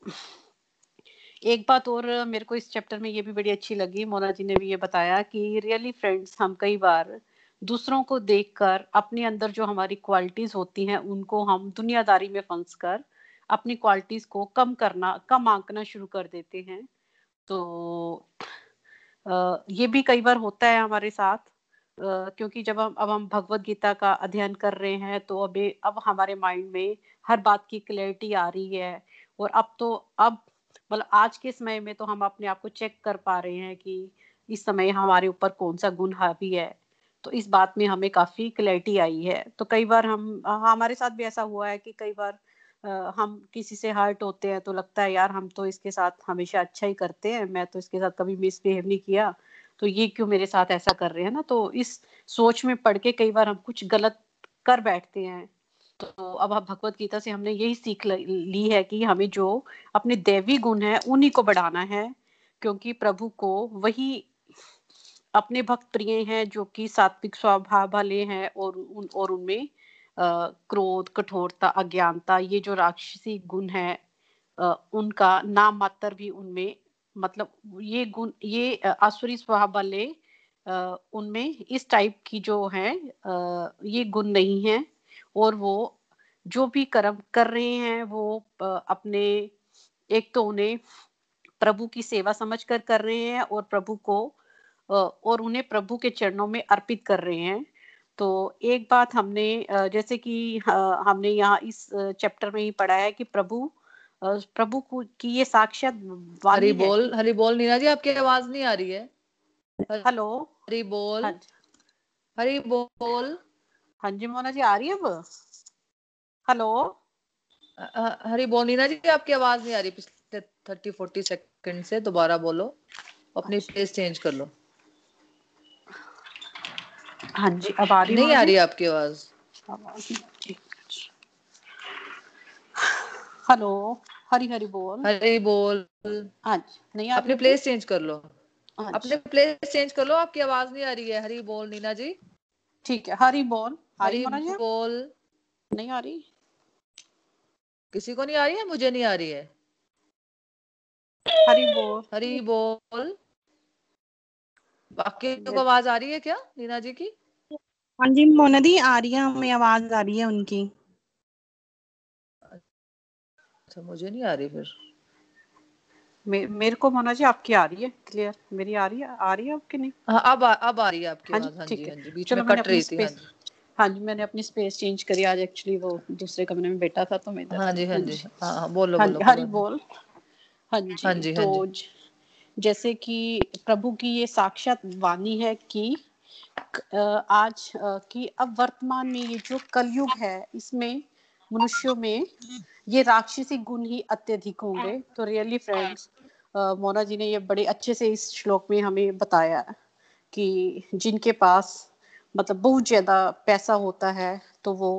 एक बात और, मेरे को इस चैप्टर में ये भी बड़ी अच्छी लगी। मोना जी ने भी ये बताया कि रियली फ्रेंड्स हम कई बार दूसरों को देखकर अपने अंदर जो हमारी क्वालिटीज होती हैं, उनको हम दुनियादारी में फंस कर अपनी क्वालिटीज को कम करना, कम आंकना शुरू कर देते हैं। तो ये भी कई बार होता है हमारे साथ क्योंकि जब हम, अब हम भगवत गीता का अध्ययन कर रहे हैं तो अभी, अब हमारे माइंड में हर बात की क्लैरिटी आ रही है। और अब तो अब मतलब आज के समय में तो हम अपने आप को चेक कर पा रहे हैं कि इस समय हमारे ऊपर कौन सा गुण हावी है। तो इस बात में हमें काफ़ी क्लैरिटी आई है। तो कई बार हम हमारे साथ भी ऐसा हुआ है कि कई बार हम किसी से हर्ट होते हैं तो लगता है, यार, हम तो इसके साथ हमेशा अच्छा ही करते हैं, मैं तो इसके साथ कभी मिसबिहेव नहीं किया तो ये क्यों मेरे साथ ऐसा कर रहे हैं ना? तो इस सोच में पढ़ के कई बार हम कुछ गलत कर बैठते हैं। तो अब हम भगवत गीता से हमने यही सीख ली है कि हमें जो अपने दैवी गुण है, उन्हीं को बढ़ाना है, क्योंकि प्रभु को वही अपने भक्त प्रिय हैं जो कि सात्विक स्वभाव वाले हैं और उन, और उनमें क्रोध, कठोरता, अज्ञानता, ये जो राक्षसी गुण है उनका नाम मात्र भी उनमें मतलब ये गुण, ये आसुरी स्वभाव वाले उनमें इस टाइप की जो है ये गुण नहीं है। और वो जो भी कर्म कर रहे हैं, वो अपने, एक तो उन्हें प्रभु की सेवा समझकर कर रहे हैं और प्रभु को और उन्हें प्रभु के चरणों में अर्पित कर रहे हैं। तो एक बात हमने जैसे कि हमने यहाँ इस चैप्टर में ही पढ़ा है कि प्रभु प्रभु की ये साक्षात हरी बोल हरी बोल नीना जी आपकी आवाज़ नहीं आ रही है? हेलो? हरी बोल। हाँ हरी बोल। हाँ जी मोना जी आ रही है अब? हेलो? हरी बोल नीना जी आपकी आवाज़ नहीं आ रही पिछले थर्टी फोर्टी सेकंड से दोबारा बोलो। अपनी प्लेस चेंज कर लो। हाँ जी अब आ रही नहीं आ रही आपकी आवाज़। हेलो हरी हरी बोल। हरी बोल। हाँ जी नहीं अपनी प्लेस चेंज कर लो। अपने प्लेस चेंज कर लो आपकी आवाज़ नहीं आ रही है। हरी बोल नीना जी। ठीक है हरी बोल। हरी बोल। नहीं आ रही। किसी को नहीं आ रही है? मुझे नहीं आ रही है। हरी बोल। हरी बोल। बाकी को आवाज़ आ रही है क्या नीना जी की? हाँ जी मोना दी आ रही है हमें आवाज़ आ रही है उनकी। अच्छा मुझे नहीं आ रही फिर। मे, मेरे को मोना जी आपकी आ रही है क्लियर मेरी आ रही है आ रही है आपकी नहीं? हाँ अब आ, अब आ रही है आपकी हाँ जी हाँ जी बीच में कट रही थी हाँ जी। हाँ मैंने अपनी स्पेस चेंज करी आज एक्चुअली वो दूसरे कमरे में बैठा था तो मैं हाँ जी हाँ जी हाँ, हाँ बोलो हाँ, बोलो हरी बोल हाँ जी हाँ जी। तो हाँ जी जैसे कि प्रभु की ये साक्षात वाणी है कि आज कि अब वर्तमान में ये जो कलयुग है, इसमें, मनुष्यों में ये राक्षसी गुण ही अत्यधिक होंगे। तो रियली फ्रेंड्स मोना जी ने ये बड़े अच्छे से इस श्लोक में हमें बताया कि जिनके पास मतलब बहुत ज़्यादा पैसा होता है तो वो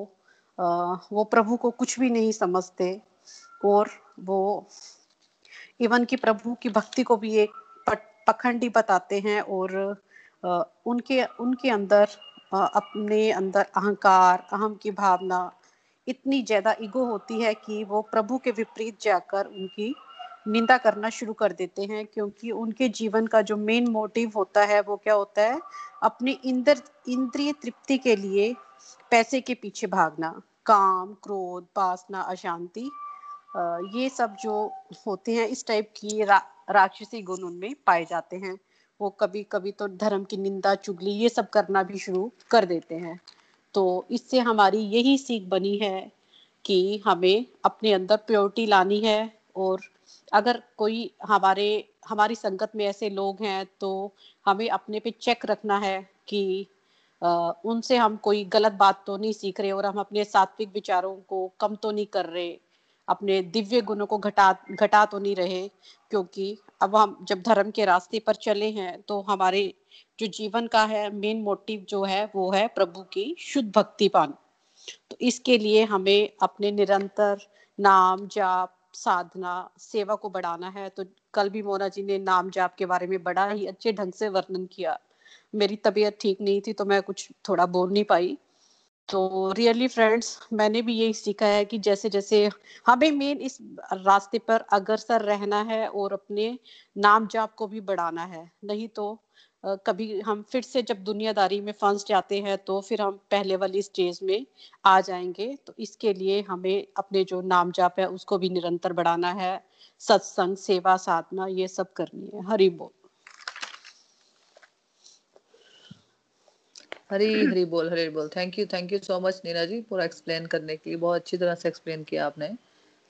वो प्रभु को कुछ भी नहीं समझते और वो इवन की प्रभु की भक्ति को भी एक पखंडी बताते हैं और उनके उनके अंदर अपने अंदर अहंकार अहम की भावना इतनी ज़्यादा ईगो होती है कि वो प्रभु के विपरीत जाकर उनकी निंदा करना शुरू कर देते हैं क्योंकि उनके जीवन का जो मेन मोटिव होता है वो क्या होता है? अपने इंद्र इंद्रिय तृप्ति के लिए पैसे के पीछे भागना काम क्रोध वासना अशांति ये सब जो होते हैं इस टाइप की रा, राक्षसी गुण उनमें पाए जाते हैं। वो कभी कभी तो धर्म की निंदा चुगली ये सब करना भी शुरू कर देते हैं। तो इससे हमारी यही सीख बनी है कि हमें अपने अंदर प्योरिटी लानी है और अगर कोई हमारे हमारी संगत में ऐसे लोग हैं तो हमें अपने पे चेक रखना है कि आ, उनसे हम कोई गलत बात तो नहीं सीख रहे और हम अपने सात्विक विचारों को कम तो नहीं कर रहे। अपने दिव्य गुणों को घटा घटा तो नहीं रहे, क्योंकि अब हम जब धर्म के रास्ते पर चले हैं तो हमारे जो जीवन का है मेन मोटिव जो है, वो है प्रभु की शुद्ध भक्ति पान तो इसके लिए हमें अपने निरंतर नाम जाप, साधना, सेवा को बढ़ाना है। तो कल भी मोना जी ने नाम जाप के बारे में बड़ा ही अच्छे ढंग से वर्णन किया। मेरी तबीयत ठीक नहीं थी तो मैं कुछ थोड़ा बोल नहीं पाई। तो रियली फ्रेंड्स मैंने भी यही सीखा है कि जैसे जैसे हमें मेन इस रास्ते पर अग्रसर रहना है और अपने नाम जाप को भी बढ़ाना है। नहीं तो कभी हम फिर से जब दुनियादारी में फंस जाते हैं तो फिर हम पहले वाली स्टेज में आ जाएँगे। तो इसके लिए हमें अपने जो नाम जाप है उसको भी निरंतर बढ़ाना है। सत्संग, सेवा, साधना, ये सब करनी है। हरी बोल। हरी हरी बोल हरी बोल। Thank you thank you so much Nina ji पूरा एक्सप्लेन करने के लिए। बहुत अच्छी तरह से एक्सप्लेन किया आपने।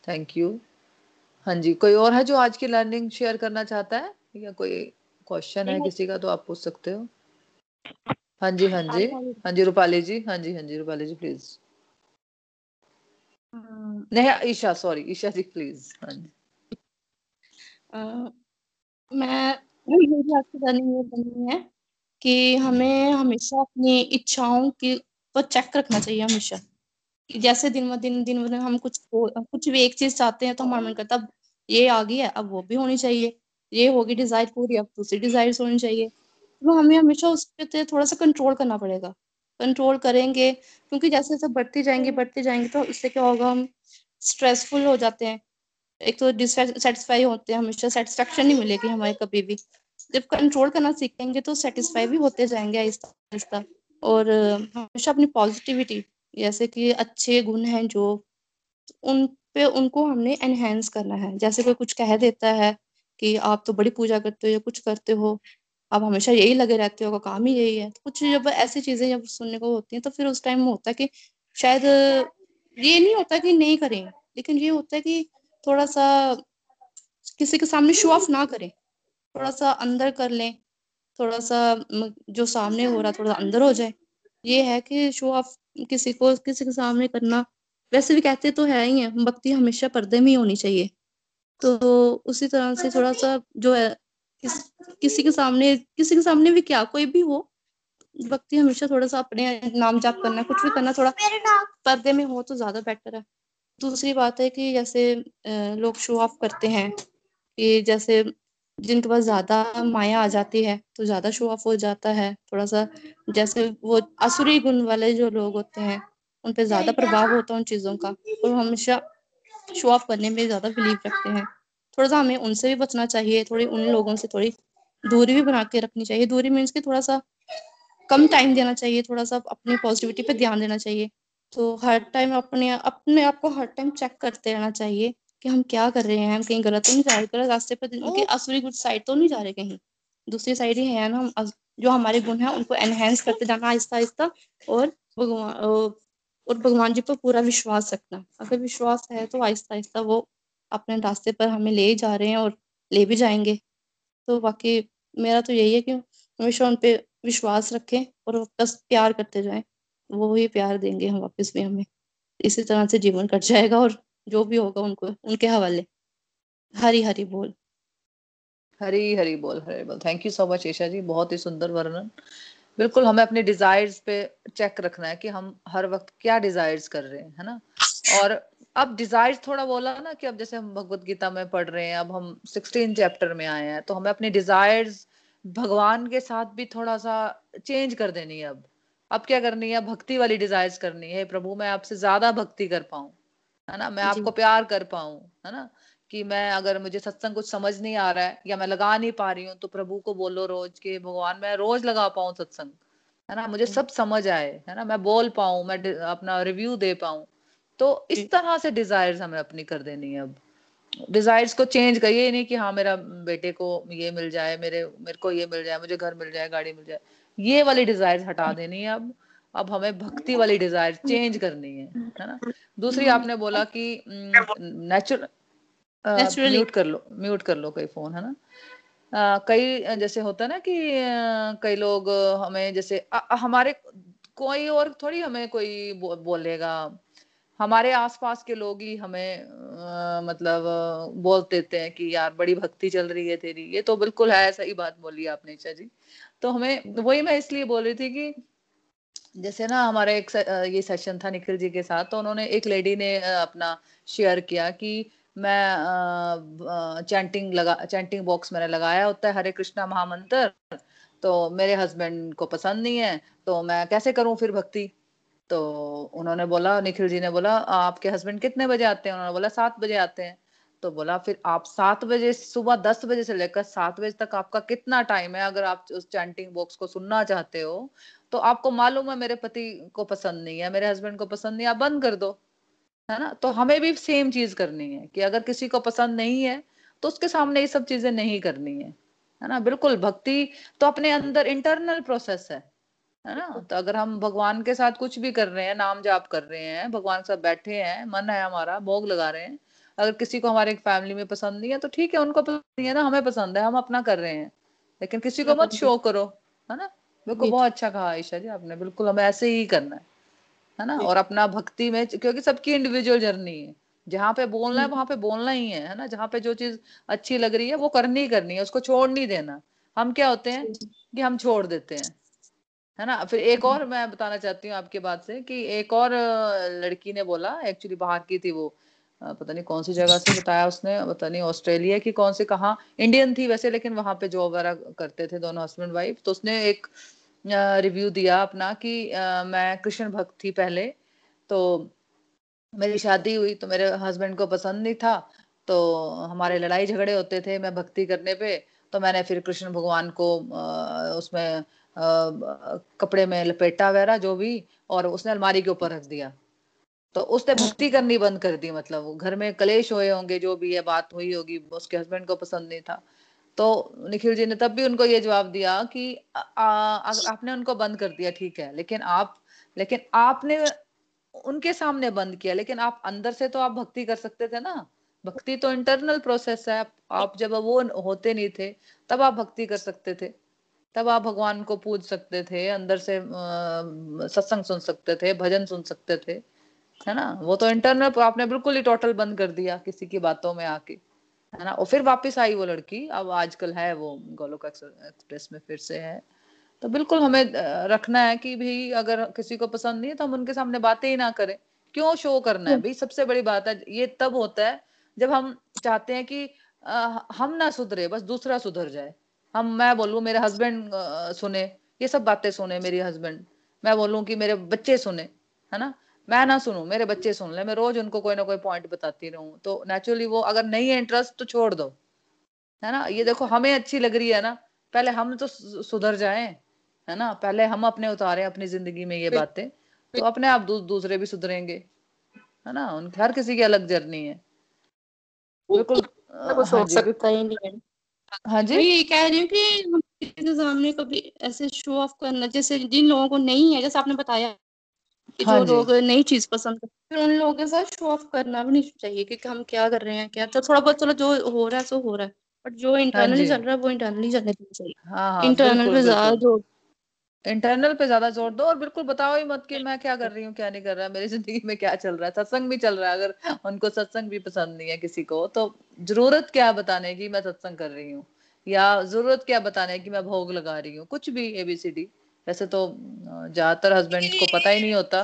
थैंक यू हाँ जी कोई और है जो आज की लर्निंग शेयर करना चाहता है? या कोई क्वेश्चन है किसी का तो आप पूछ सकते हो। हाँ जी हाँ जी। हाँ जी रूपाली जी। हाँ जी हाँ जी रूपाली जी प्लीज़ नहीं ईशा सॉरी ईशा जी प्लीज़ हाँ जी। मैं करनी है। कि हमें हमेशा अपनी इच्छाओं की पर चेक रखना चाहिए हमेशा। कि जैसे दिन ब दिन दिन ब दिन हम कुछ कुछ भी एक चीज़ चाहते हैं तो हमारा मन करता है ये आ गई है, अब वो भी होनी चाहिए। ये होगी डिज़ायर पूरी, अब दूसरी डिज़ायर होनी चाहिए। तो हमें हमेशा उस पर थोड़ा सा कंट्रोल करना पड़ेगा। कंट्रोल करेंगे, क्योंकि जैसे जैसे बढ़ते जाएँगे बढ़ते जाएँगे तो उससे क्या होगा, हम स्ट्रेसफुल हो जाते हैं। एक तो डिससेटिस्फाई होते हैं, हमेशा सेटिस्फेक्शन नहीं मिलेगी हमारे कभी भी। जब कंट्रोल करना सीखेंगे तो सेटिस्फाई भी होते जाएँगे आहिस्ता आहिस्ता और हमेशा अपनी पॉजिटिविटी जैसे कि अच्छे गुण हैं जो, उन पे उनको हमने एनहेंस करना है। जैसे कोई कुछ कह देता है कि आप तो बड़ी पूजा करते हो या कुछ करते हो, आप हमेशा यही लगे रहते हो काम ही यही है। कुछ जब ऐसी चीज़ें जब सुनने को होती हैं तो फिर उस टाइम होता है कि शायद, ये नहीं होता कि नहीं करें, लेकिन ये होता है कि थोड़ा सा किसी के सामने शो ऑफ़ ना करें। थोड़ा सा अंदर कर लें थोड़ा सा जो सामने हो रहा थोड़ा अंदर हो जाए। ये है कि शो ऑफ़ किसी को किसी के सामने करना वैसे भी कहते तो है ही है भक्ति हमेशा पर्दे में ही होनी चाहिए। तो उसी तरह से थोड़ा सा जो है किस, किसी के सामने किसी के सामने भी क्या कोई भी हो भक्ति हमेशा थोड़ा सा अपने नाम जाप करना कुछ भी करना थोड़ा पर्दे में हो तो ज़्यादा बेटर है। दूसरी बात है कि जैसे लोग शो ऑफ़ करते हैं कि जैसे जिनके पास ज़्यादा माया आ जाती है तो ज़्यादा शो ऑफ़ हो जाता है। थोड़ा सा जैसे वो असुरी गुण वाले जो लोग होते हैं, उन पे ज़्यादा प्रभाव होता है उन चीज़ों का, और हमेशा शो ऑफ़ करने में ज़्यादा बिलीव रखते हैं। थोड़ा सा हमें उनसे भी बचना चाहिए, थोड़ी उन लोगों से थोड़ी दूरी भी बना के रखनी चाहिए। दूरी मीन्स की थोड़ा सा कम टाइम देना चाहिए थोड़ा सा अपनी पॉजिटिविटी पे ध्यान देना चाहिए। तो हर टाइम अपने अपने आप को हर टाइम चेक करते रहना चाहिए। कि हम क्या कर रहे हैं हम कहीं गलत तो नहीं जा रहे गलत रास्ते पर उनके असुरी गुड साइड तो नहीं जा रहे कहीं। दूसरी साइड ही है ना हम जो हमारे गुण है उनको एनहेंस करते जाना आहिस्ता आहिस्ता और भगवान और भगवान जी पर पूरा विश्वास रखना। अगर विश्वास है तो आहिस्ता आहिस्ता वो अपने रास्ते पर हमें ले जा रहे हैं और ले भी जाएँगे। तो बाकी मेरा तो यही है कि हमेशा उन पर विश्वास रखें और बस प्यार करते जाएँ। वो ही प्यार देंगे हम वापस भी हमें। इसी तरह से जीवन कट जाएगा और जो भी होगा उनको, उनके हवाले। हरी हरी बोल। हरी हरी बोल हरी बोल। Thank you so much Isha ji. बहुत ही सुंदर वर्णन। बिल्कुल, हमें अपने डिजायर्स पे चेक रखना है कि हम हर वक्त क्या डिजायर्स कर रहे हैं, है ना? और अब डिजायर्स थोड़ा बोला ना कि अब जैसे हम भगवत गीता में पढ़ रहे हैं, अब हम सिक्सटीन चैप्टर में आए हैं तो हमें अपने डिजायर्स भगवान के साथ भी थोड़ा सा चेंज कर देनी है अब। अब क्या करनी है? भक्ति वाली डिजायर्स करनी है प्रभु, मैं आपसे ज़्यादा भक्ति कर पाऊँ। है ना? मैं आपको प्यार कर पाऊँ है ना? कि मैं अगर मुझे सत्संग कुछ समझ नहीं आ रहा है या मैं लगा नहीं पा रही हूँ तो प्रभु को बोलो रोज के भगवान मैं रोज लगा पाऊँ सत्संग है ना? मुझे। सब समझ आए है ना? मैं बोल पाऊँ मैं अपना रिव्यू दे पाऊँ। तो इस तरह से डिजायर्स हमें अपनी कर देनी है अब। डिजायर्स को चेंज करिए नहीं कि हाँ मेरा बेटे को ये मिल जाए मेरे मेरे को ये मिल जाए मुझे घर मिल जाए गाड़ी मिल जाए। ये वाली डिजायर्स हटा देनी है अब। अब हमें भक्ति वाली डिज़ायर चेंज करनी है है ना? दूसरी आपने बोला कि नेचुरल म्यूट कर लो म्यूट कर लो कई फ़ोन है ना? आ, कई जैसे होता है ना कि कई लोग हमें जैसे आ, हमारे कोई और थोड़ी हमें कोई बो, बोलेगा। हमारे आसपास के लोग ही हमें आ, मतलब बोल देते हैं कि यार बड़ी भक्ति चल रही है तेरी। ये तो बिल्कुल है सही बात बोली आपने ईशा जी। तो हमें वही मैं इसलिए बोल रही थी कि जैसे ना हमारे एक ये सेशन था निखिल जी के साथ तो उन्होंने एक लेडी ने अपना शेयर किया कि मैं चैंटिंग लगा चैंटिंग बॉक्स मैंने लगाया होता है हरे कृष्णा महामंत्र तो मेरे हस्बैंड को पसंद नहीं है तो मैं कैसे करूँ फिर भक्ति? तो उन्होंने बोला, निखिल जी ने बोला, आपके हस्बैंड कितने बजे आते हैं? उन्होंने बोला, सात बजे आते हैं। तो बोला, फिर आप सात बजे, सुबह दस बजे से लेकर सात बजे तक आपका कितना टाइम है? अगर आप उस चैंटिंग बॉक्स को सुनना चाहते हो तो आपको मालूम है मेरे पति को पसंद नहीं है मेरे हस्बैंड को पसंद नहीं है आप बंद कर दो है ना? तो हमें भी सेम चीज़ करनी है कि अगर किसी को पसंद नहीं है तो उसके सामने ये सब चीज़ें नहीं करनी है है ना? बिल्कुल भक्ति तो अपने अंदर इंटरनल प्रोसेस है है ना? तो अगर हम भगवान के साथ कुछ भी कर रहे हैं नाम जाप कर रहे हैं भगवान के साथ बैठे हैं मन है हमारा भोग लगा रहे हैं अगर किसी को हमारे फैमिली में पसंद नहीं है तो ठीक है उनको पसंद नहीं है ना हमें पसंद है हम अपना कर रहे हैं लेकिन किसी को मत शो करो है ना? बिल्कुल बहुत अच्छा कहा आयशा जी आपने बिल्कुल हमें ऐसे ही करना है है ना? और अपना भक्ति में क्योंकि सबकी इंडिविजुअल जर्नी है। जहाँ पे बोलना है। वहाँ पे बोलना ही है है ना? जहाँ पे जो चीज़ अच्छी लग रही है वो करनी ही करनी है उसको छोड़ नहीं देना। हम क्या होते हैं कि हम छोड़ देते हैं है ना? फिर एक और मैं बताना चाहती हूँ आपके बात से कि एक और लड़की ने बोला एक्चुअली बाहर की थी वो पता नहीं कौन सी जगह से बताया उसने पता नहीं ऑस्ट्रेलिया की कौन सी कहा इंडियन थी वैसे लेकिन वहाँ पे जॉब वगैरह करते थे दोनों हस्बैंड वाइफ तो उसने एक रिव्यू दिया अपना कि मैं कृष्ण भक्त थी पहले तो मेरी शादी हुई तो मेरे हस्बैंड को पसंद नहीं था तो हमारे लड़ाई झगड़े होते थे मैं भक्ति करने पे तो मैंने फिर कृष्ण भगवान को उसमें कपड़े में लपेटा वगैरह जो भी, और उसने अलमारी के ऊपर रख दिया। तो उसने भक्ति करनी बंद कर दी मतलब घर में कलेश हुए होंगे, जो भी है, बात हुई होगी, उसके हस्बैंड को पसंद नहीं था। तो निखिल जी ने तब भी उनको ये जवाब दिया कि आ, आ, आपने उनको बंद कर दिया ठीक है लेकिन आप लेकिन आपने उनके सामने बंद किया लेकिन आप अंदर से तो आप भक्ति कर सकते थे ना। भक्ति तो इंटरनल प्रोसेस है आप जब वो होते नहीं थे तब आप भक्ति कर सकते थे। तब आप भगवान को पूज सकते थे अंदर से सत्संग सुन सकते थे भजन सुन सकते थे है ना। वो तो इंटरनल आपने बिल्कुल ही टोटल बंद कर दिया किसी की बातों में आके। है ना? और फिर वापस आई वो लड़की। अब आजकल है वो गोलोक एक्सप्रेस में फिर से है। तो बिल्कुल हमें रखना है कि भाई अगर किसी को पसंद नहीं है तो हम उनके सामने बातें ही ना करें। क्यों शो करना है? भाई सबसे बड़ी बात है ये तब होता है जब हम चाहते हैं कि आ, हम ना सुधरे बस दूसरा सुधर जाए। हम मैं बोलूँ मेरे हस्बैंड सुने। ये सब बातें सुने मेरी हस्बैंड मैं बोलूँ कि मेरे बच्चे सुने है ना? मैं ना सुनू मेरे बच्चे सुन ले मैं रोज उनको कोई ना कोई पॉइंट बताती रहूँ। तो नेचुरली वो अगर नहीं है इंटरेस्ट तो छोड़ दो। है ना? ये देखो हमें अच्छी लग रही है ना पहले हम तो सुधर जाए है ना? पहले हम अपने उतारे अपनी ज़िंदगी में ये बातें तो अपने आप दू, दूसरे भी सुधरेंगे। है ना? उनकी हर किसी की अलग जर्नी है। बिल्कुल सोच सकता ही नहीं है। हाँ जी? ये कह रही हूँ कि सामने कभी ऐसे शो ऑफ़ करना जैसे जिन लोगों को नहीं है जैसे आपने बताया कि हाँ जो लोग नई चीज़ पसंद करते फिर उन लोगों के साथ शो ऑफ़ करना भी नहीं चाहिए कि हम क्या कर रहे हैं क्या तो थोड़ा बहुत चलो जो हो रहा है सो हो रहा है बट जो इंटरनली हाँ चल रहा है वो इंटरनली चलने देना चाहिए। हाँ हाँ इंटरनल पे ज़्यादा ज़ोर इंटरनल पे ज़्यादा ज़ोर दो और बिल्कुल बताओ ही मत कि मैं क्या कर रही हूँ क्या नहीं कर रहा मेरी ज़िंदगी में क्या चल रहा है सत्संग भी चल रहा है अगर उनको सत्संग भी पसंद नहीं है किसी को तो ज़रूरत क्या बताने की मैं सत्संग कर रही हूँ या ज़रूरत क्या बताने की मैं भोग लगा रही हूँ कुछ भी एबीसीडी वैसे तो ज़्यादातर हस्बैंड को पता ही नहीं होता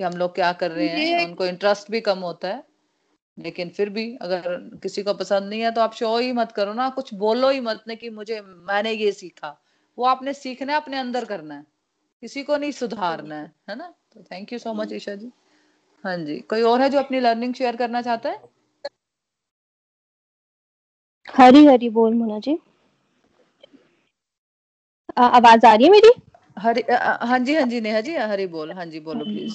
कि हम लोग क्या कर रहे हैं। उनको इंटरेस्ट भी कम होता है। लेकिन फिर भी अगर किसी को पसंद नहीं है तो आप शो ही मत करो ना। कुछ बोलो ही मत ने कि मुझे मैंने ये सीखा। वो आपने सीखना है अपने अंदर करना है। किसी को नहीं सुधारना है है ना? तो thank you so much Isha ji. हाँ जी। कोई और है जो अपनी लर्निंग शेयर करना चाहता है? हरी हरी बोल मोना जी। आ, आवाज़ आ रही है मेरी? हरी हाँ जी हाँ जी नेहा जी हरी बोल हाँ जी बोलो प्लीज़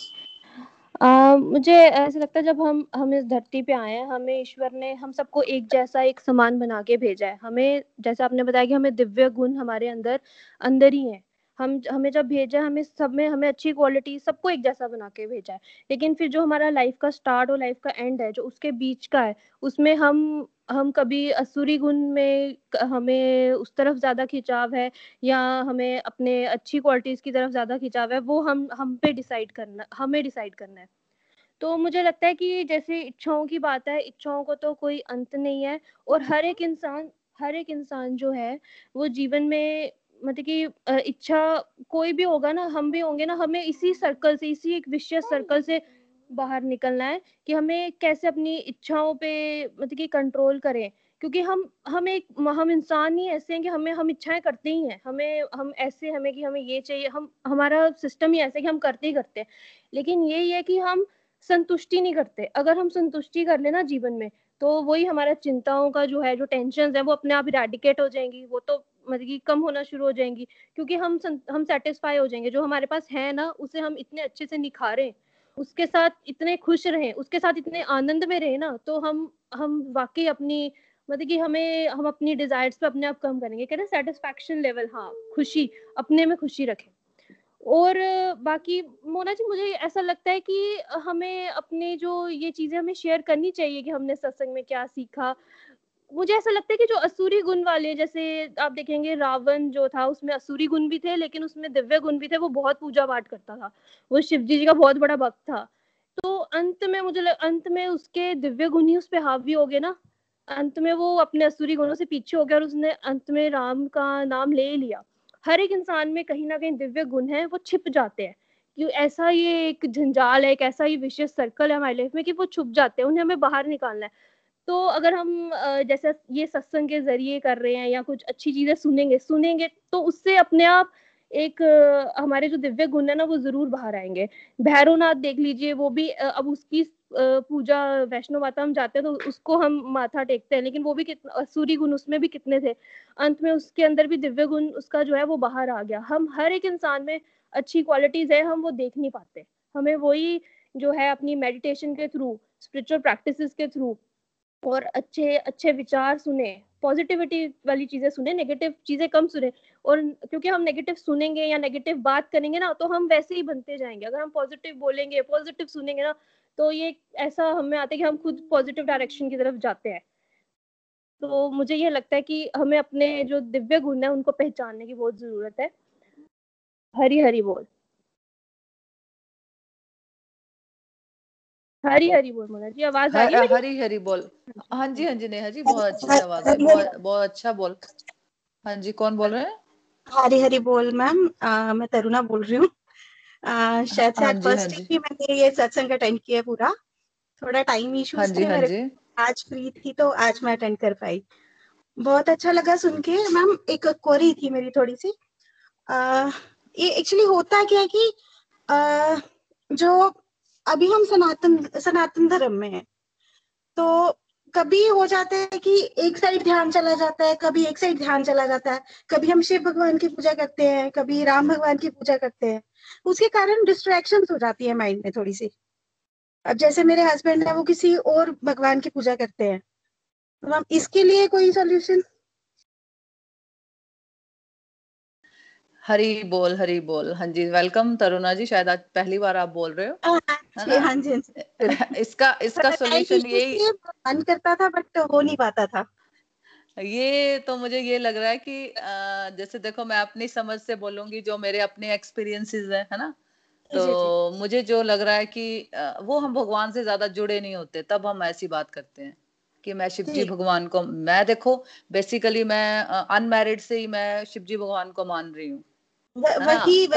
आ, मुझे ऐसा लगता है जब हम हम इस धरती पे आए हैं हमें ईश्वर ने हम सबको एक जैसा एक समान बना के भेजा है। हमें जैसा आपने बताया कि हमें दिव्य गुण हमारे अंदर अंदर ही है। हम हमें जब भेजा हमें सब में हमें अच्छी क्वालिटी सबको एक जैसा बना के भेजा है। लेकिन फिर जो हमारा लाइफ का स्टार्ट और लाइफ का एंड है जो उसके बीच का है उसमें हम हम कभी असुरी गुण में हमें उस तरफ़ ज़्यादा खिंचाव है या हमें अपने अच्छी क्वालिटीज की तरफ़ ज़्यादा खिंचाव है, वो हम हम पे डिसाइड करना, हमें डिसाइड करना है। तो मुझे लगता है कि जैसे इच्छाओं की बात है, इच्छाओं को तो कोई अंत नहीं है और हर एक इंसान, हर एक इंसान जो है, वो जीवन में मतलब कि इच्छा कोई भी होगा ना, हम भी होंगे ना, हमें इसी सर्कल से, इसी एक विशेष सर्कल से बाहर निकलना है कि हमें कैसे अपनी इच्छाओं पे मतलब कि कंट्रोल करें। क्योंकि हम हम एक, हम इंसान ही ऐसे हैं कि हमें, हम इच्छाएँ करते ही हैं। हमें, हम ऐसे हमें कि हमें ये चाहिए, हम, हमारा सिस्टम ही ऐसे कि हम करते ही करते हैं। लेकिन यही है कि हम संतुष्टि नहीं करते। अगर हम संतुष्टि कर लेना जीवन में तो वही हमारा चिंताओं का जो है, जो टेंशन है, वो अपने आप रेडिकेट हो जाएँगी। वो तो मतलब कि कम होना शुरू हो जाएँगी। क्योंकि हम हम सेटिस्फाई हो जाएँगे। जो हमारे पास है ना, उसे हम इतने अच्छे से निखारें। उसके साथ इतने खुश रहें, उसके साथ इतने आनंद में रहें ना तो हम हम वाकई अपनी मतलब कि हमें, हम अपनी डिजायर्स पे अपने आप कम करेंगे। कहते हैं सेटिस्फैक्शन लेवल हाँ खुशी, अपने में खुशी रखें। और बाकी मोना जी, मुझे ऐसा लगता है कि हमें अपने जो ये चीज़ें हमें शेयर करनी चाहिए कि हमने सत्संग में क्या सीखा मुझे ऐसा लगता है कि जो असुरी गुण वाले जैसे आप देखेंगे रावण जो था उसमें असुरी गुण भी थे लेकिन उसमें दिव्य गुण भी थे वो बहुत पूजा पाठ करता था। वो शिव जी का बहुत बड़ा भक्त था। तो अंत में मुझे लग, अंत में उसके दिव्य गुण ही उस पर हावी हो गए ना। अंत में वो अपने असुरी गुणों से पीछे हो गया और उसने अंत में राम का नाम ले लिया। हर एक इंसान में कहीं ना कहीं दिव्य गुण है वो छिप जाते हैं। कि ऐसा ये एक झंझाल है एक ऐसा ही विशेष सर्कल है हमारी लाइफ में कि वो छुप जाते हैं उन्हें हमें बाहर निकालना है। तो अगर हम जैसे ये सत्संग के ज़रिए कर रहे हैं या कुछ अच्छी चीज़ें सुनेंगे सुनेंगे तो उससे अपने आप एक हमारे जो दिव्य गुण है ना, वो ज़रूर बाहर आएँगे। भैरवनाथ देख लीजिए, वो भी अब उसकी पूजा वैष्णो माता हम जाते हैं तो उसको हम माथा टेकते हैं, लेकिन वो भी कितना सूर्य गुण उसमें भी कितने थे? अंत में उसके अंदर भी दिव्य गुण उसका जो है, वो बाहर आ गया। हम हर एक इंसान में अच्छी क्वालिटीज है, हम वो देख नहीं पाते। हमें वही जो है, अपनी मेडिटेशन के थ्रू स्पिरिचुअल प्रैक्टिसेस के थ्रू और अच्छे अच्छे विचार सुने पॉजिटिविटी वाली चीज़ें सुने नेगेटिव चीज़ें कम सुने। और क्योंकि हम नेगेटिव सुनेंगे या नेगेटिव बात करेंगे ना तो हम वैसे ही बनते जाएँगे। अगर हम पॉजिटिव बोलेंगे पॉजिटिव सुनेंगे ना तो ये ऐसा हमें आता है कि हम खुद पॉजिटिव डायरेक्शन की तरफ़ जाते हैं। तो मुझे ये लगता है कि हमें अपने जो दिव्य गुण है, उनको पहचानने की बहुत ज़रूरत है। हरी हरी बोल। हरी हरी बोल मोना जी आवाज़ आ रही है हरी हरी बोल। हाँ जी हाँ जी नेहा जी बहुत अच्छी आवाज़ है बहुत अच्छा बोल। हाँ जी कौन बोल रहे हैं? हरी हरी बोल मैम। मैं तरुणा बोल रही हूँ। शायद से आज फ़र्स्ट टाइम ही मैंने ये सत्संग अटेंड किया पूरा। थोड़ा टाइम इशू हाँ थे मेरे आज फ्री थी तो आज मैं अटेंड कर पाई। बहुत अच्छा लगा सुन के। मैम एक क्वेरी थी मेरी थोड़ी सी। आ, ये एक्चुअली होता क्या है कि आ, जो अभी हम सनातन सनातन धर्म में हैं। तो कभी हो जाता है कि एक साइड ध्यान चला जाता है, कभी एक साइड ध्यान चला जाता है। कभी हम शिव भगवान की पूजा करते हैं, कभी राम भगवान की पूजा करते हैं। उसके कारण डिस्ट्रैक्शन हो जाती है माइंड में थोड़ी सी। अब जैसे मेरे हस्बैंड है, वो किसी और भगवान की पूजा करते हैं। तो हम इसके लिए कोई सॉल्यूशन हरी बोल हरी बोल। हाँ जी वेलकम तरुणा जी शायद आज पहली बार आप बोल रहे हो। हाँ, हाँ जी इसका इसका सोल्यूशन यही मन करता था बट हो नहीं पाता था। ये तो मुझे ये लग रहा है कि जैसे देखो मैं अपनी समझ से बोलूँगी जो मेरे अपने एक्सपीरियंसेस है है ना? तो मुझे जो लग रहा है कि वो हम भगवान से ज़्यादा जुड़े नहीं होते तब हम ऐसी बात करते हैं कि मैं शिव जी भगवान को मैं देखो बेसिकली मैं अनमैरिड से ही मैं शिव जी भगवान को मान रही हूँ। वही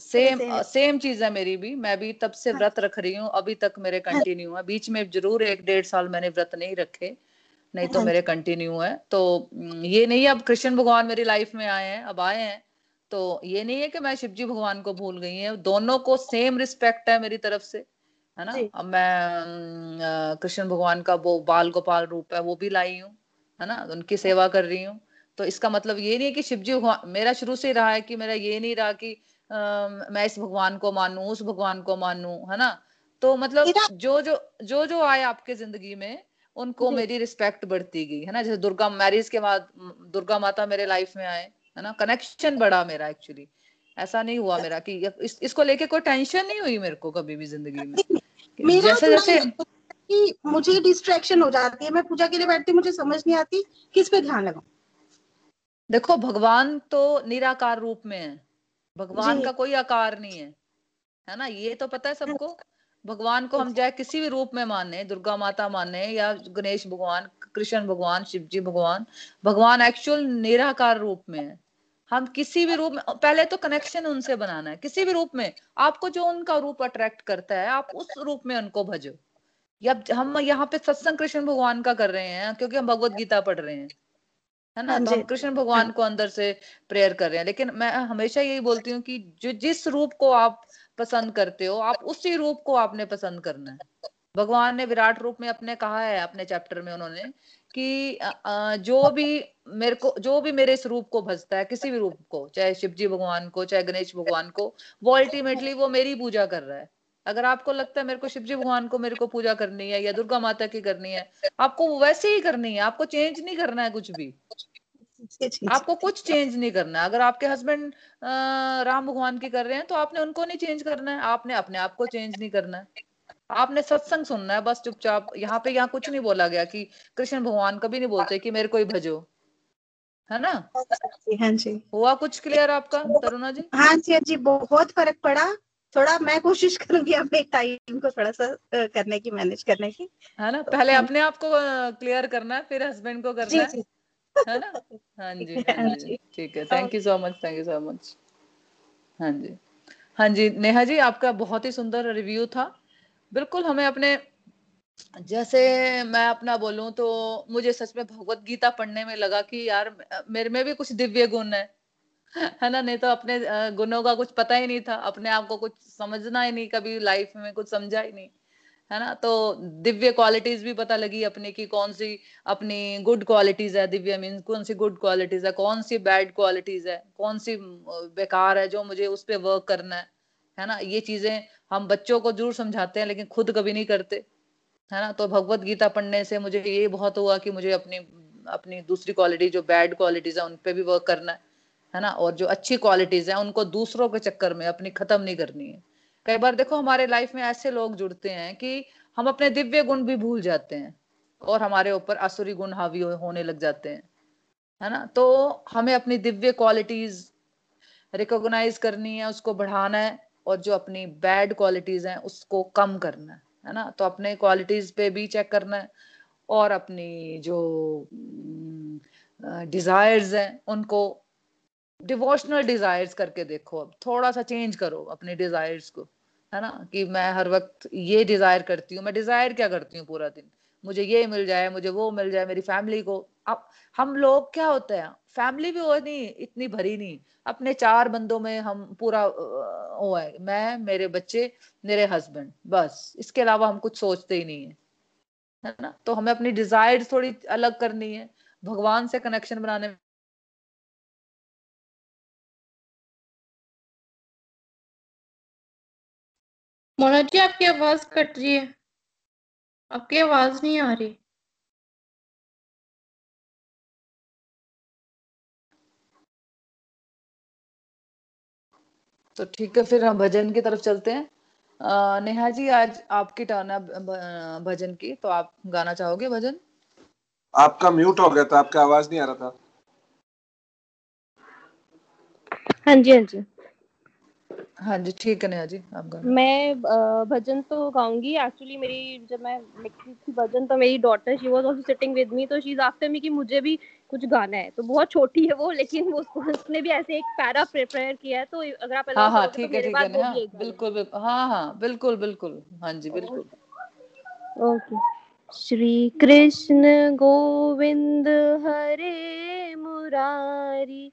सेम सेम चीज़ है मेरी भी। मैं भी तब से हाँ। व्रत रख रही हूँ अभी तक मेरे कंटिन्यू है। बीच में ज़रूर एक डेढ़ साल मैंने व्रत नहीं रखे नहीं तो हाँ। मेरे कंटिन्यू है। तो ये नहीं अब कृष्ण भगवान मेरी लाइफ में आए हैं अब आए हैं। तो ये नहीं है कि मैं शिवजी भगवान को भूल गई है। दोनों को सेम रिस्पेक्ट है मेरी तरफ़ से है ना? अब मैं कृष्ण भगवान का वो बाल गोपाल रूप है वो भी लाई हूँ है ना? उनकी सेवा कर रही हूँ। तो इसका मतलब ये नहीं है कि शिव जी मेरा शुरू से रहा है कि मेरा ये नहीं रहा कि आ, मैं इस भगवान को मानू उस भगवान को मानू है ना? तो मतलब जो जो जो जो आए आपके ज़िंदगी में उनको मेरी रिस्पेक्ट बढ़ती गई है ना? जैसे दुर्गा मैरिज के बाद दुर्गा माता मेरे लाइफ में आए है ना? कनेक्शन बढ़ा मेरा एक्चुअली ऐसा नहीं हुआ मेरा कि इस, इसको लेके कोई टेंशन नहीं हुई मेरे को कभी भी ज़िंदगी में। जैसे जैसे कि मुझे डिस्ट्रैक्शन हो जाती है मैं पूजा के लिए बैठती मुझे समझ नहीं आती किस पे ध्यान लगाऊँ। देखो भगवान तो निराकार रूप में है। भगवान का कोई आकार नहीं है है ना? ये तो पता है सबको? भगवान को हम चाहे किसी भी रूप में माने दुर्गा माता माने या गणेश भगवान कृष्ण भगवान शिव जी भगवान भगवान एक्चुअल निराकार रूप में है। हम किसी भी रूप में पहले तो कनेक्शन उनसे बनाना है। किसी भी रूप में आपको जो उनका रूप अट्रैक्ट करता है आप उस रूप में उनको भजो। या हम यहाँ पे सत्संग कृष्ण भगवान का कर रहे हैं क्योंकि हम भगवत गीता पढ़ रहे हैं। है ना? हाँ तो हम कृष्ण भगवान हाँ। को अंदर से प्रेयर कर रहे हैं। लेकिन मैं हमेशा यही बोलती हूँ कि जो जिस रूप को आप पसंद करते हो आप उसी रूप को आपने पसंद करना है। भगवान ने विराट रूप में अपने कहा है अपने चैप्टर में उन्होंने कि जो भी मेरे को जो भी मेरे इस रूप को भजता है किसी भी रूप को चाहे शिव जी भगवान को चाहे गणेश भगवान को वो अल्टीमेटली वो मेरी पूजा कर रहा है। अगर आपको लगता है मेरे को शिव जी भगवान को मेरे को पूजा करनी है या दुर्गा माता की करनी है आपको वैसे ही करनी है आपको चेंज नहीं करना है कुछ भी। आपको कुछ चेंज नहीं करना। है अगर आपके हस्बैंड राम भगवान की कर रहे हैं तो आपने उनको नहीं चेंज करना है। आपने अपने आप को चेंज नहीं करना है। आपने सत्संग सुनना है बस चुपचाप। यहाँ पे यहाँ कुछ नहीं बोला गया कि कृष्ण भगवान कभी नहीं बोलते कि मेरे को ही भजो। है ना? हाँ जी हुआ कुछ क्लियर आपका तरुणा जी? हाँ जी हाँ जी बहुत फ़र्क पड़ा। थोड़ा मैं कोशिश करूँगी अपने टाइम को थोड़ा सा करने की मैनेज करने की। है ना? पहले हाँ। अपने आप को क्लियर करना है फिर हस्बैंड को करना है। है ना? हाँ जी हाँ, जी ठीक है। Thank you so much thank you so much हाँ जी। हाँ जी नेहा जी आपका बहुत ही सुंदर रिव्यू था। बिल्कुल हमें अपने जैसे मैं अपना बोलूँ तो मुझे सच में भगवत गीता पढ़ने में लगा कि यार मेरे में भी कुछ दिव्य गुण है। है ना? नहीं तो अपने गुणों का कुछ पता ही नहीं था। अपने आप को कुछ समझना ही नहीं कभी लाइफ में कुछ समझा ही नहीं। है ना? तो दिव्य क्वालिटीज भी पता लगी अपनी की कौन सी अपनी गुड क्वालिटीज है, दिव्य मीन्स कौन सी गुड क्वालिटीज है, कौन सी बैड क्वालिटीज है, कौन सी बेकार है जो मुझे उस पर वर्क करना है है ना? ये चीज़ें हम बच्चों को ज़रूर समझाते हैं, लेकिन खुद कभी नहीं करते, है ना? तो भगवत गीता पढ़ने से मुझे ये बहुत हुआ कि मुझे अपनी अपनी दूसरी क्वालिटी जो बैड क्वालिटीज है, उन पे भी वर्क करना है है ना? और जो अच्छी क्वालिटीज है, उनको दूसरों के चक्कर में अपनी खत्म नहीं करनी है। कई बार देखो हमारे लाइफ में ऐसे लोग जुड़ते हैं कि हम अपने दिव्य गुण भी भूल जाते हैं और हमारे ऊपर असुरी गुण हावी होने लग जाते हैं, है ना? तो हमें अपनी दिव्य क्वालिटीज रिकॉग्नाइज करनी है, उसको बढ़ाना है और जो अपनी बैड क्वालिटीज हैं उसको कम करना है है ना? तो अपने क्वालिटीज पे भी चेक करना है और अपनी जो डिजायर्स हैं उनको डिवोशनल डिजायर्स करके देखो अब, थोड़ा सा चेंज करो अपने डिजायर्स को। है ना, कि मैं हर वक्त ये डिज़ायर करती हूँ, मैं डिज़ायर क्या करती हूँ पूरा दिन? मुझे ये मिल जाए, मुझे वो मिल जाए मेरी फैमिली को। अब हम लोग क्या होते हैं? फैमिली भी हो नहीं इतनी भरी नहीं। अपने चार बंदों में हम पूरा वो है। मैं, मेरे बच्चे, मेरे हस्बैंड बस। इसके अलावा हम कुछ सोचते ही नहीं है। है ना? तो हमें अपनी डिज़ायर थोड़ी अलग करनी है। भगवान से कनेक्शन बनाने जी आपकी आवाज़ कट रही है। आपकी आवाज़ नहीं आ रही। तो ठीक है फिर हम भजन की तरफ़ चलते हैं। नेहा जी आज आपकी टर्न है भजन की तो आप गाना चाहोगे भजन? आपका म्यूट हो गया था आपका आवाज़ नहीं आ रहा था। हाँ जी हाँ जी। हाँ जी ठीक है नेहा जी आप गाना मैं भजन तो गाऊँगी एक्चुअली मेरी जब मैं लिखती थी भजन तो मेरी daughter she was also sitting with me तो शी इज़ आफ्टर मी कि मुझे भी कुछ गाना है तो बहुत छोटी है वो लेकिन वो उसने भी ऐसे एक पैरा प्रिपेयर किया है तो अगर आप हाँ हाँ तो ठीक है ठीक है हाँ, बिल्कुल हाँ हाँ बिल्कुल बिल्कुल हाँ जी बिल्कुल. ओके. श्री कृष्ण गोविंद हरे मुरारी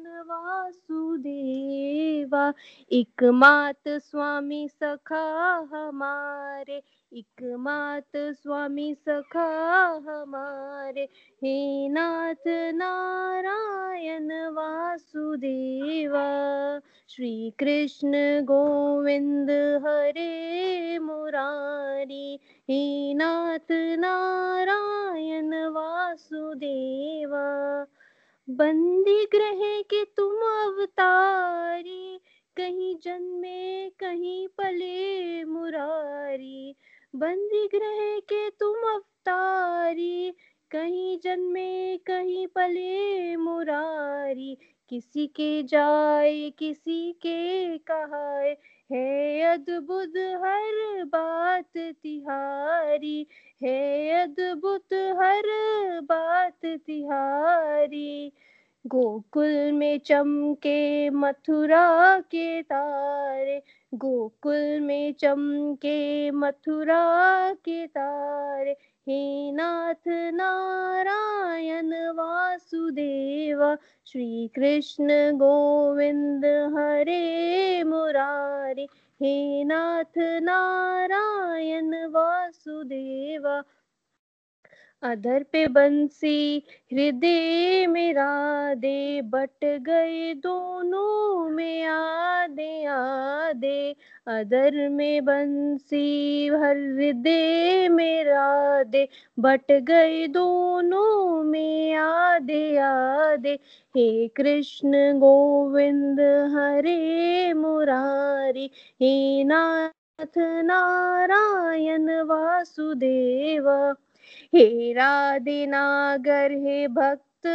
वासुदेवा एक मात स्वामी सखा हमारे, एक मात स्वामी सखा हमारे। हे नाथ नारायण वासुदेवा, श्री कृष्ण गोविंद हरे मुरारी। हे नाथ नारायण वासुदेवा बंदी ग्रह के तुम अवतारी, कहीं जन्मे, कहीं पले मुरारी। बंदी ग्रह के तुम अवतारी, कहीं जन्मे, कहीं पले मुरारी। किसी के जाए, किसी के कहाए है अद्भुत हर बात तिहारी, है अद्भुत हर बात तिहारी। गोकुल में चमके मथुरा के तारे गोकुल में चमके मथुरा के तारे। हे नाथ नारायण वासुदेवा, श्री कृष्ण गोविंद हरे मुरारी। हे नाथ नारायण वासुदेवा अधर पे बंसी, हृदय मेरा दे बट गए दोनों में आदे आदे अदर में बंसी हृदय मेरा दे बट गए दोनों में आदे आदे हे कृष्ण गोविंद, हरे मुरारी, हे नाथ नारायण वासुदेवा। हे राधे नागर, हे भक्त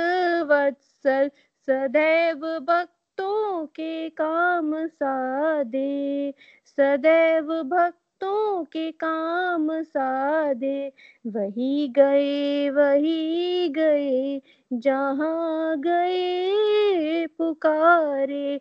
वत्सल, सदैव भक्तों के काम साधे। सदैव भक्तों के काम साधे। वही गए वही गए, जहाँ गए पुकारे।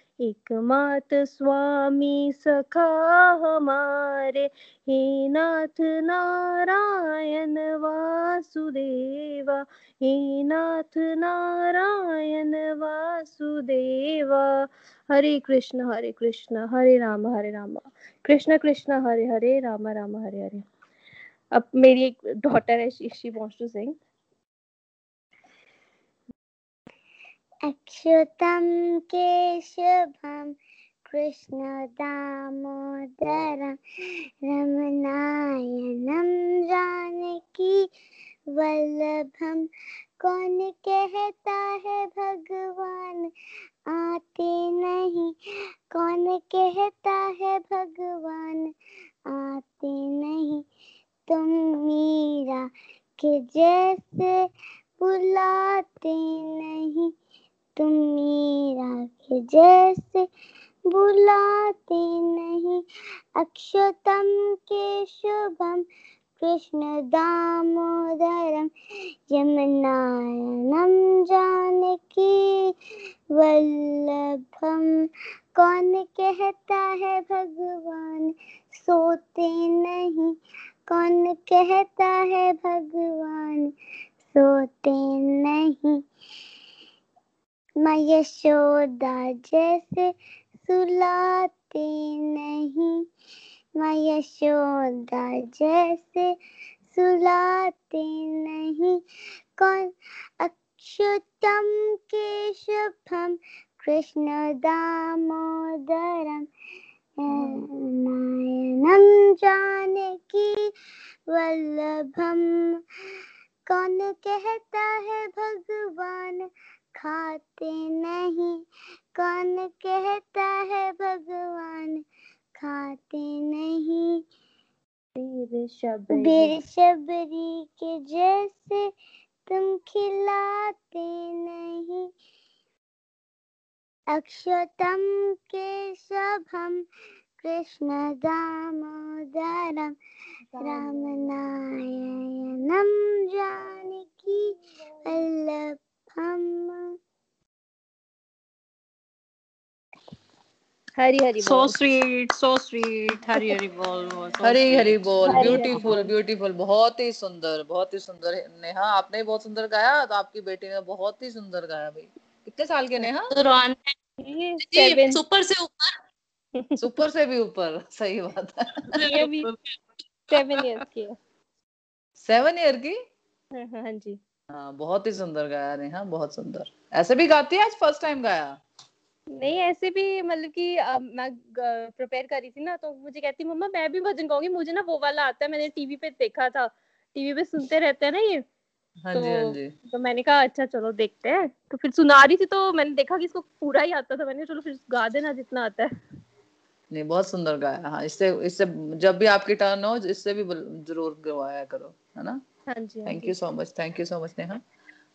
एक मात स्वामी सखा हमारे। हे नाथ नारायण वासुदेवा, हे नाथ नारायण वासुदेवा। हरे कृष्ण हरे कृष्ण, हरे राम हरे राम। कृष्ण कृष्ण, हरे हरे, राम राम, हरे हरे। अब मेरी एक डॉटर है, शी वांट्स टू सिंग अक्षुतं केशवं कृष्णदामोदरं रमनायनं जानकी वल्लभम। कौन कहता है भगवान? आते नहीं। कौन कहता है भगवान? आते नहीं। तुम मीरा के जैसे बुलाते नहीं। तुम मीरा के जैसे बुलाते नहीं। अक्षतम के शुभम कृष्ण दामोदरम यमुनायनम जानकी वल्लभम। कौन कहता है भगवान, सोते नहीं। कौन कहता है भगवान, सोते नहीं। मैं यशोदा जैसे सुलाते नहीं। मैं यशोदा जैसे सुलाते नहीं। कौन अक्षुतम केशभम कृष्ण दामोदरम नायनम जानकी वल्लभम। कौन कहता है भगवान खाते नहीं। कौन कहता है भगवान? खाते नहीं। बीर शबरी के जैसे तुम खिलाते नहीं। अक्षतं हम कृष्ण दामोदरं रामनारायणं जानकी वल्लभम् हरी हरी So बोल हरी हरी हरी हरी ब्यूटीफुल बोल। ब्यूटीफुल बहुत ही सुंदर बहुत ही सुंदर। नेहा आपने भी बहुत सुंदर गाया तो आपकी बेटी ने बहुत ही सुंदर गाया भाई। कितने साल के नेहा? तो सुपर से ऊपर। सुपर से भी ऊपर सही बात है। सेवन इयर्स की सेवन ईयर की? हाँ, हाँ हाँ जी। हाँ बहुत ही सुंदर गाया नेहा बहुत सुंदर। ऐसे भी गाती है आज फ़र्स्ट टाइम गाया? नहीं ऐसे भी मतलब कि मैं प्रिपेयर कर रही थी ना तो मुझे कहती मम्मा मैं भी भजन गाऊँगी मुझे ना वो वाला आता है मैंने टीवी पे देखा था। टीवी पे सुनते रहते हैं ना ये। हाँ तो, जी हाँ तो जी। तो मैंने कहा अच्छा चलो देखते हैं। तो फिर सुना रही थी तो मैंने देखा कि इसको पूरा ही आता था। मैंने चलो फिर गा देना जितना आता है। नहीं बहुत सुंदर गाया हाँ इससे इससे जब भी आपकी टर्न हो इससे भी ज़रूर गवाया करो है ना? हाँ जी हाँ thank you so much thank you so much Neha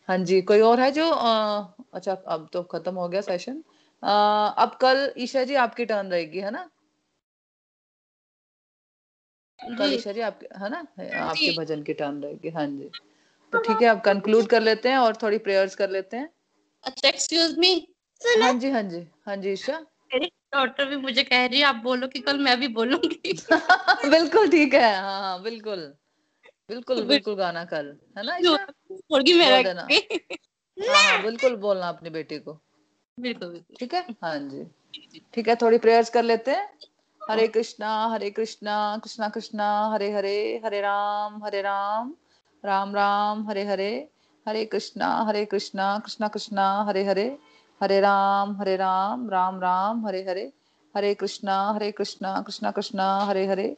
हाँ जी कोई और है जो अ, अच्छा अब तो खत्म हो गया सेशन आ, अब कल ईशा जी आपकी टर्न रहेगी है ना? कल ईशा जी आपके है ना? आपके भजन की टर्न रहेगी हाँ जी। तो ठीक है अब कंक्लूड कर लेते हैं और थोड़ी प्रेयर्स कर लेते हैं। अच्छा एक्सक्यूज मी हाँ जी हाँ जी हाँ जी ईशा। मेरी डॉटर भी मुझे कह रही है आप बोलो कि कल मैं भी बोलूँगी। बिल्कुल ठीक है हाँ हाँ बिल्कुल। बिल्कुल बिल्कुल गाना कल है ना मेरा हाँ हाँ। बिल्कुल बोलना अपनी बेटी को। बिल्कुल बिल्कुल। ठीक है? हाँ जी। ठीक है थोड़ी प्रेयर्स कर लेते हैं। हरे कृष्णा हरे कृष्णा कृष्णा कृष्णा हरे हरे हरे राम हरे राम राम राम हरे हरे हरे कृष्णा हरे कृष्णा कृष्णा कृष्णा हरे हरे हरे राम हरे राम राम राम हरे हरे हरे कृष्णा हरे कृष्णा कृष्णा कृष्णा हरे हरे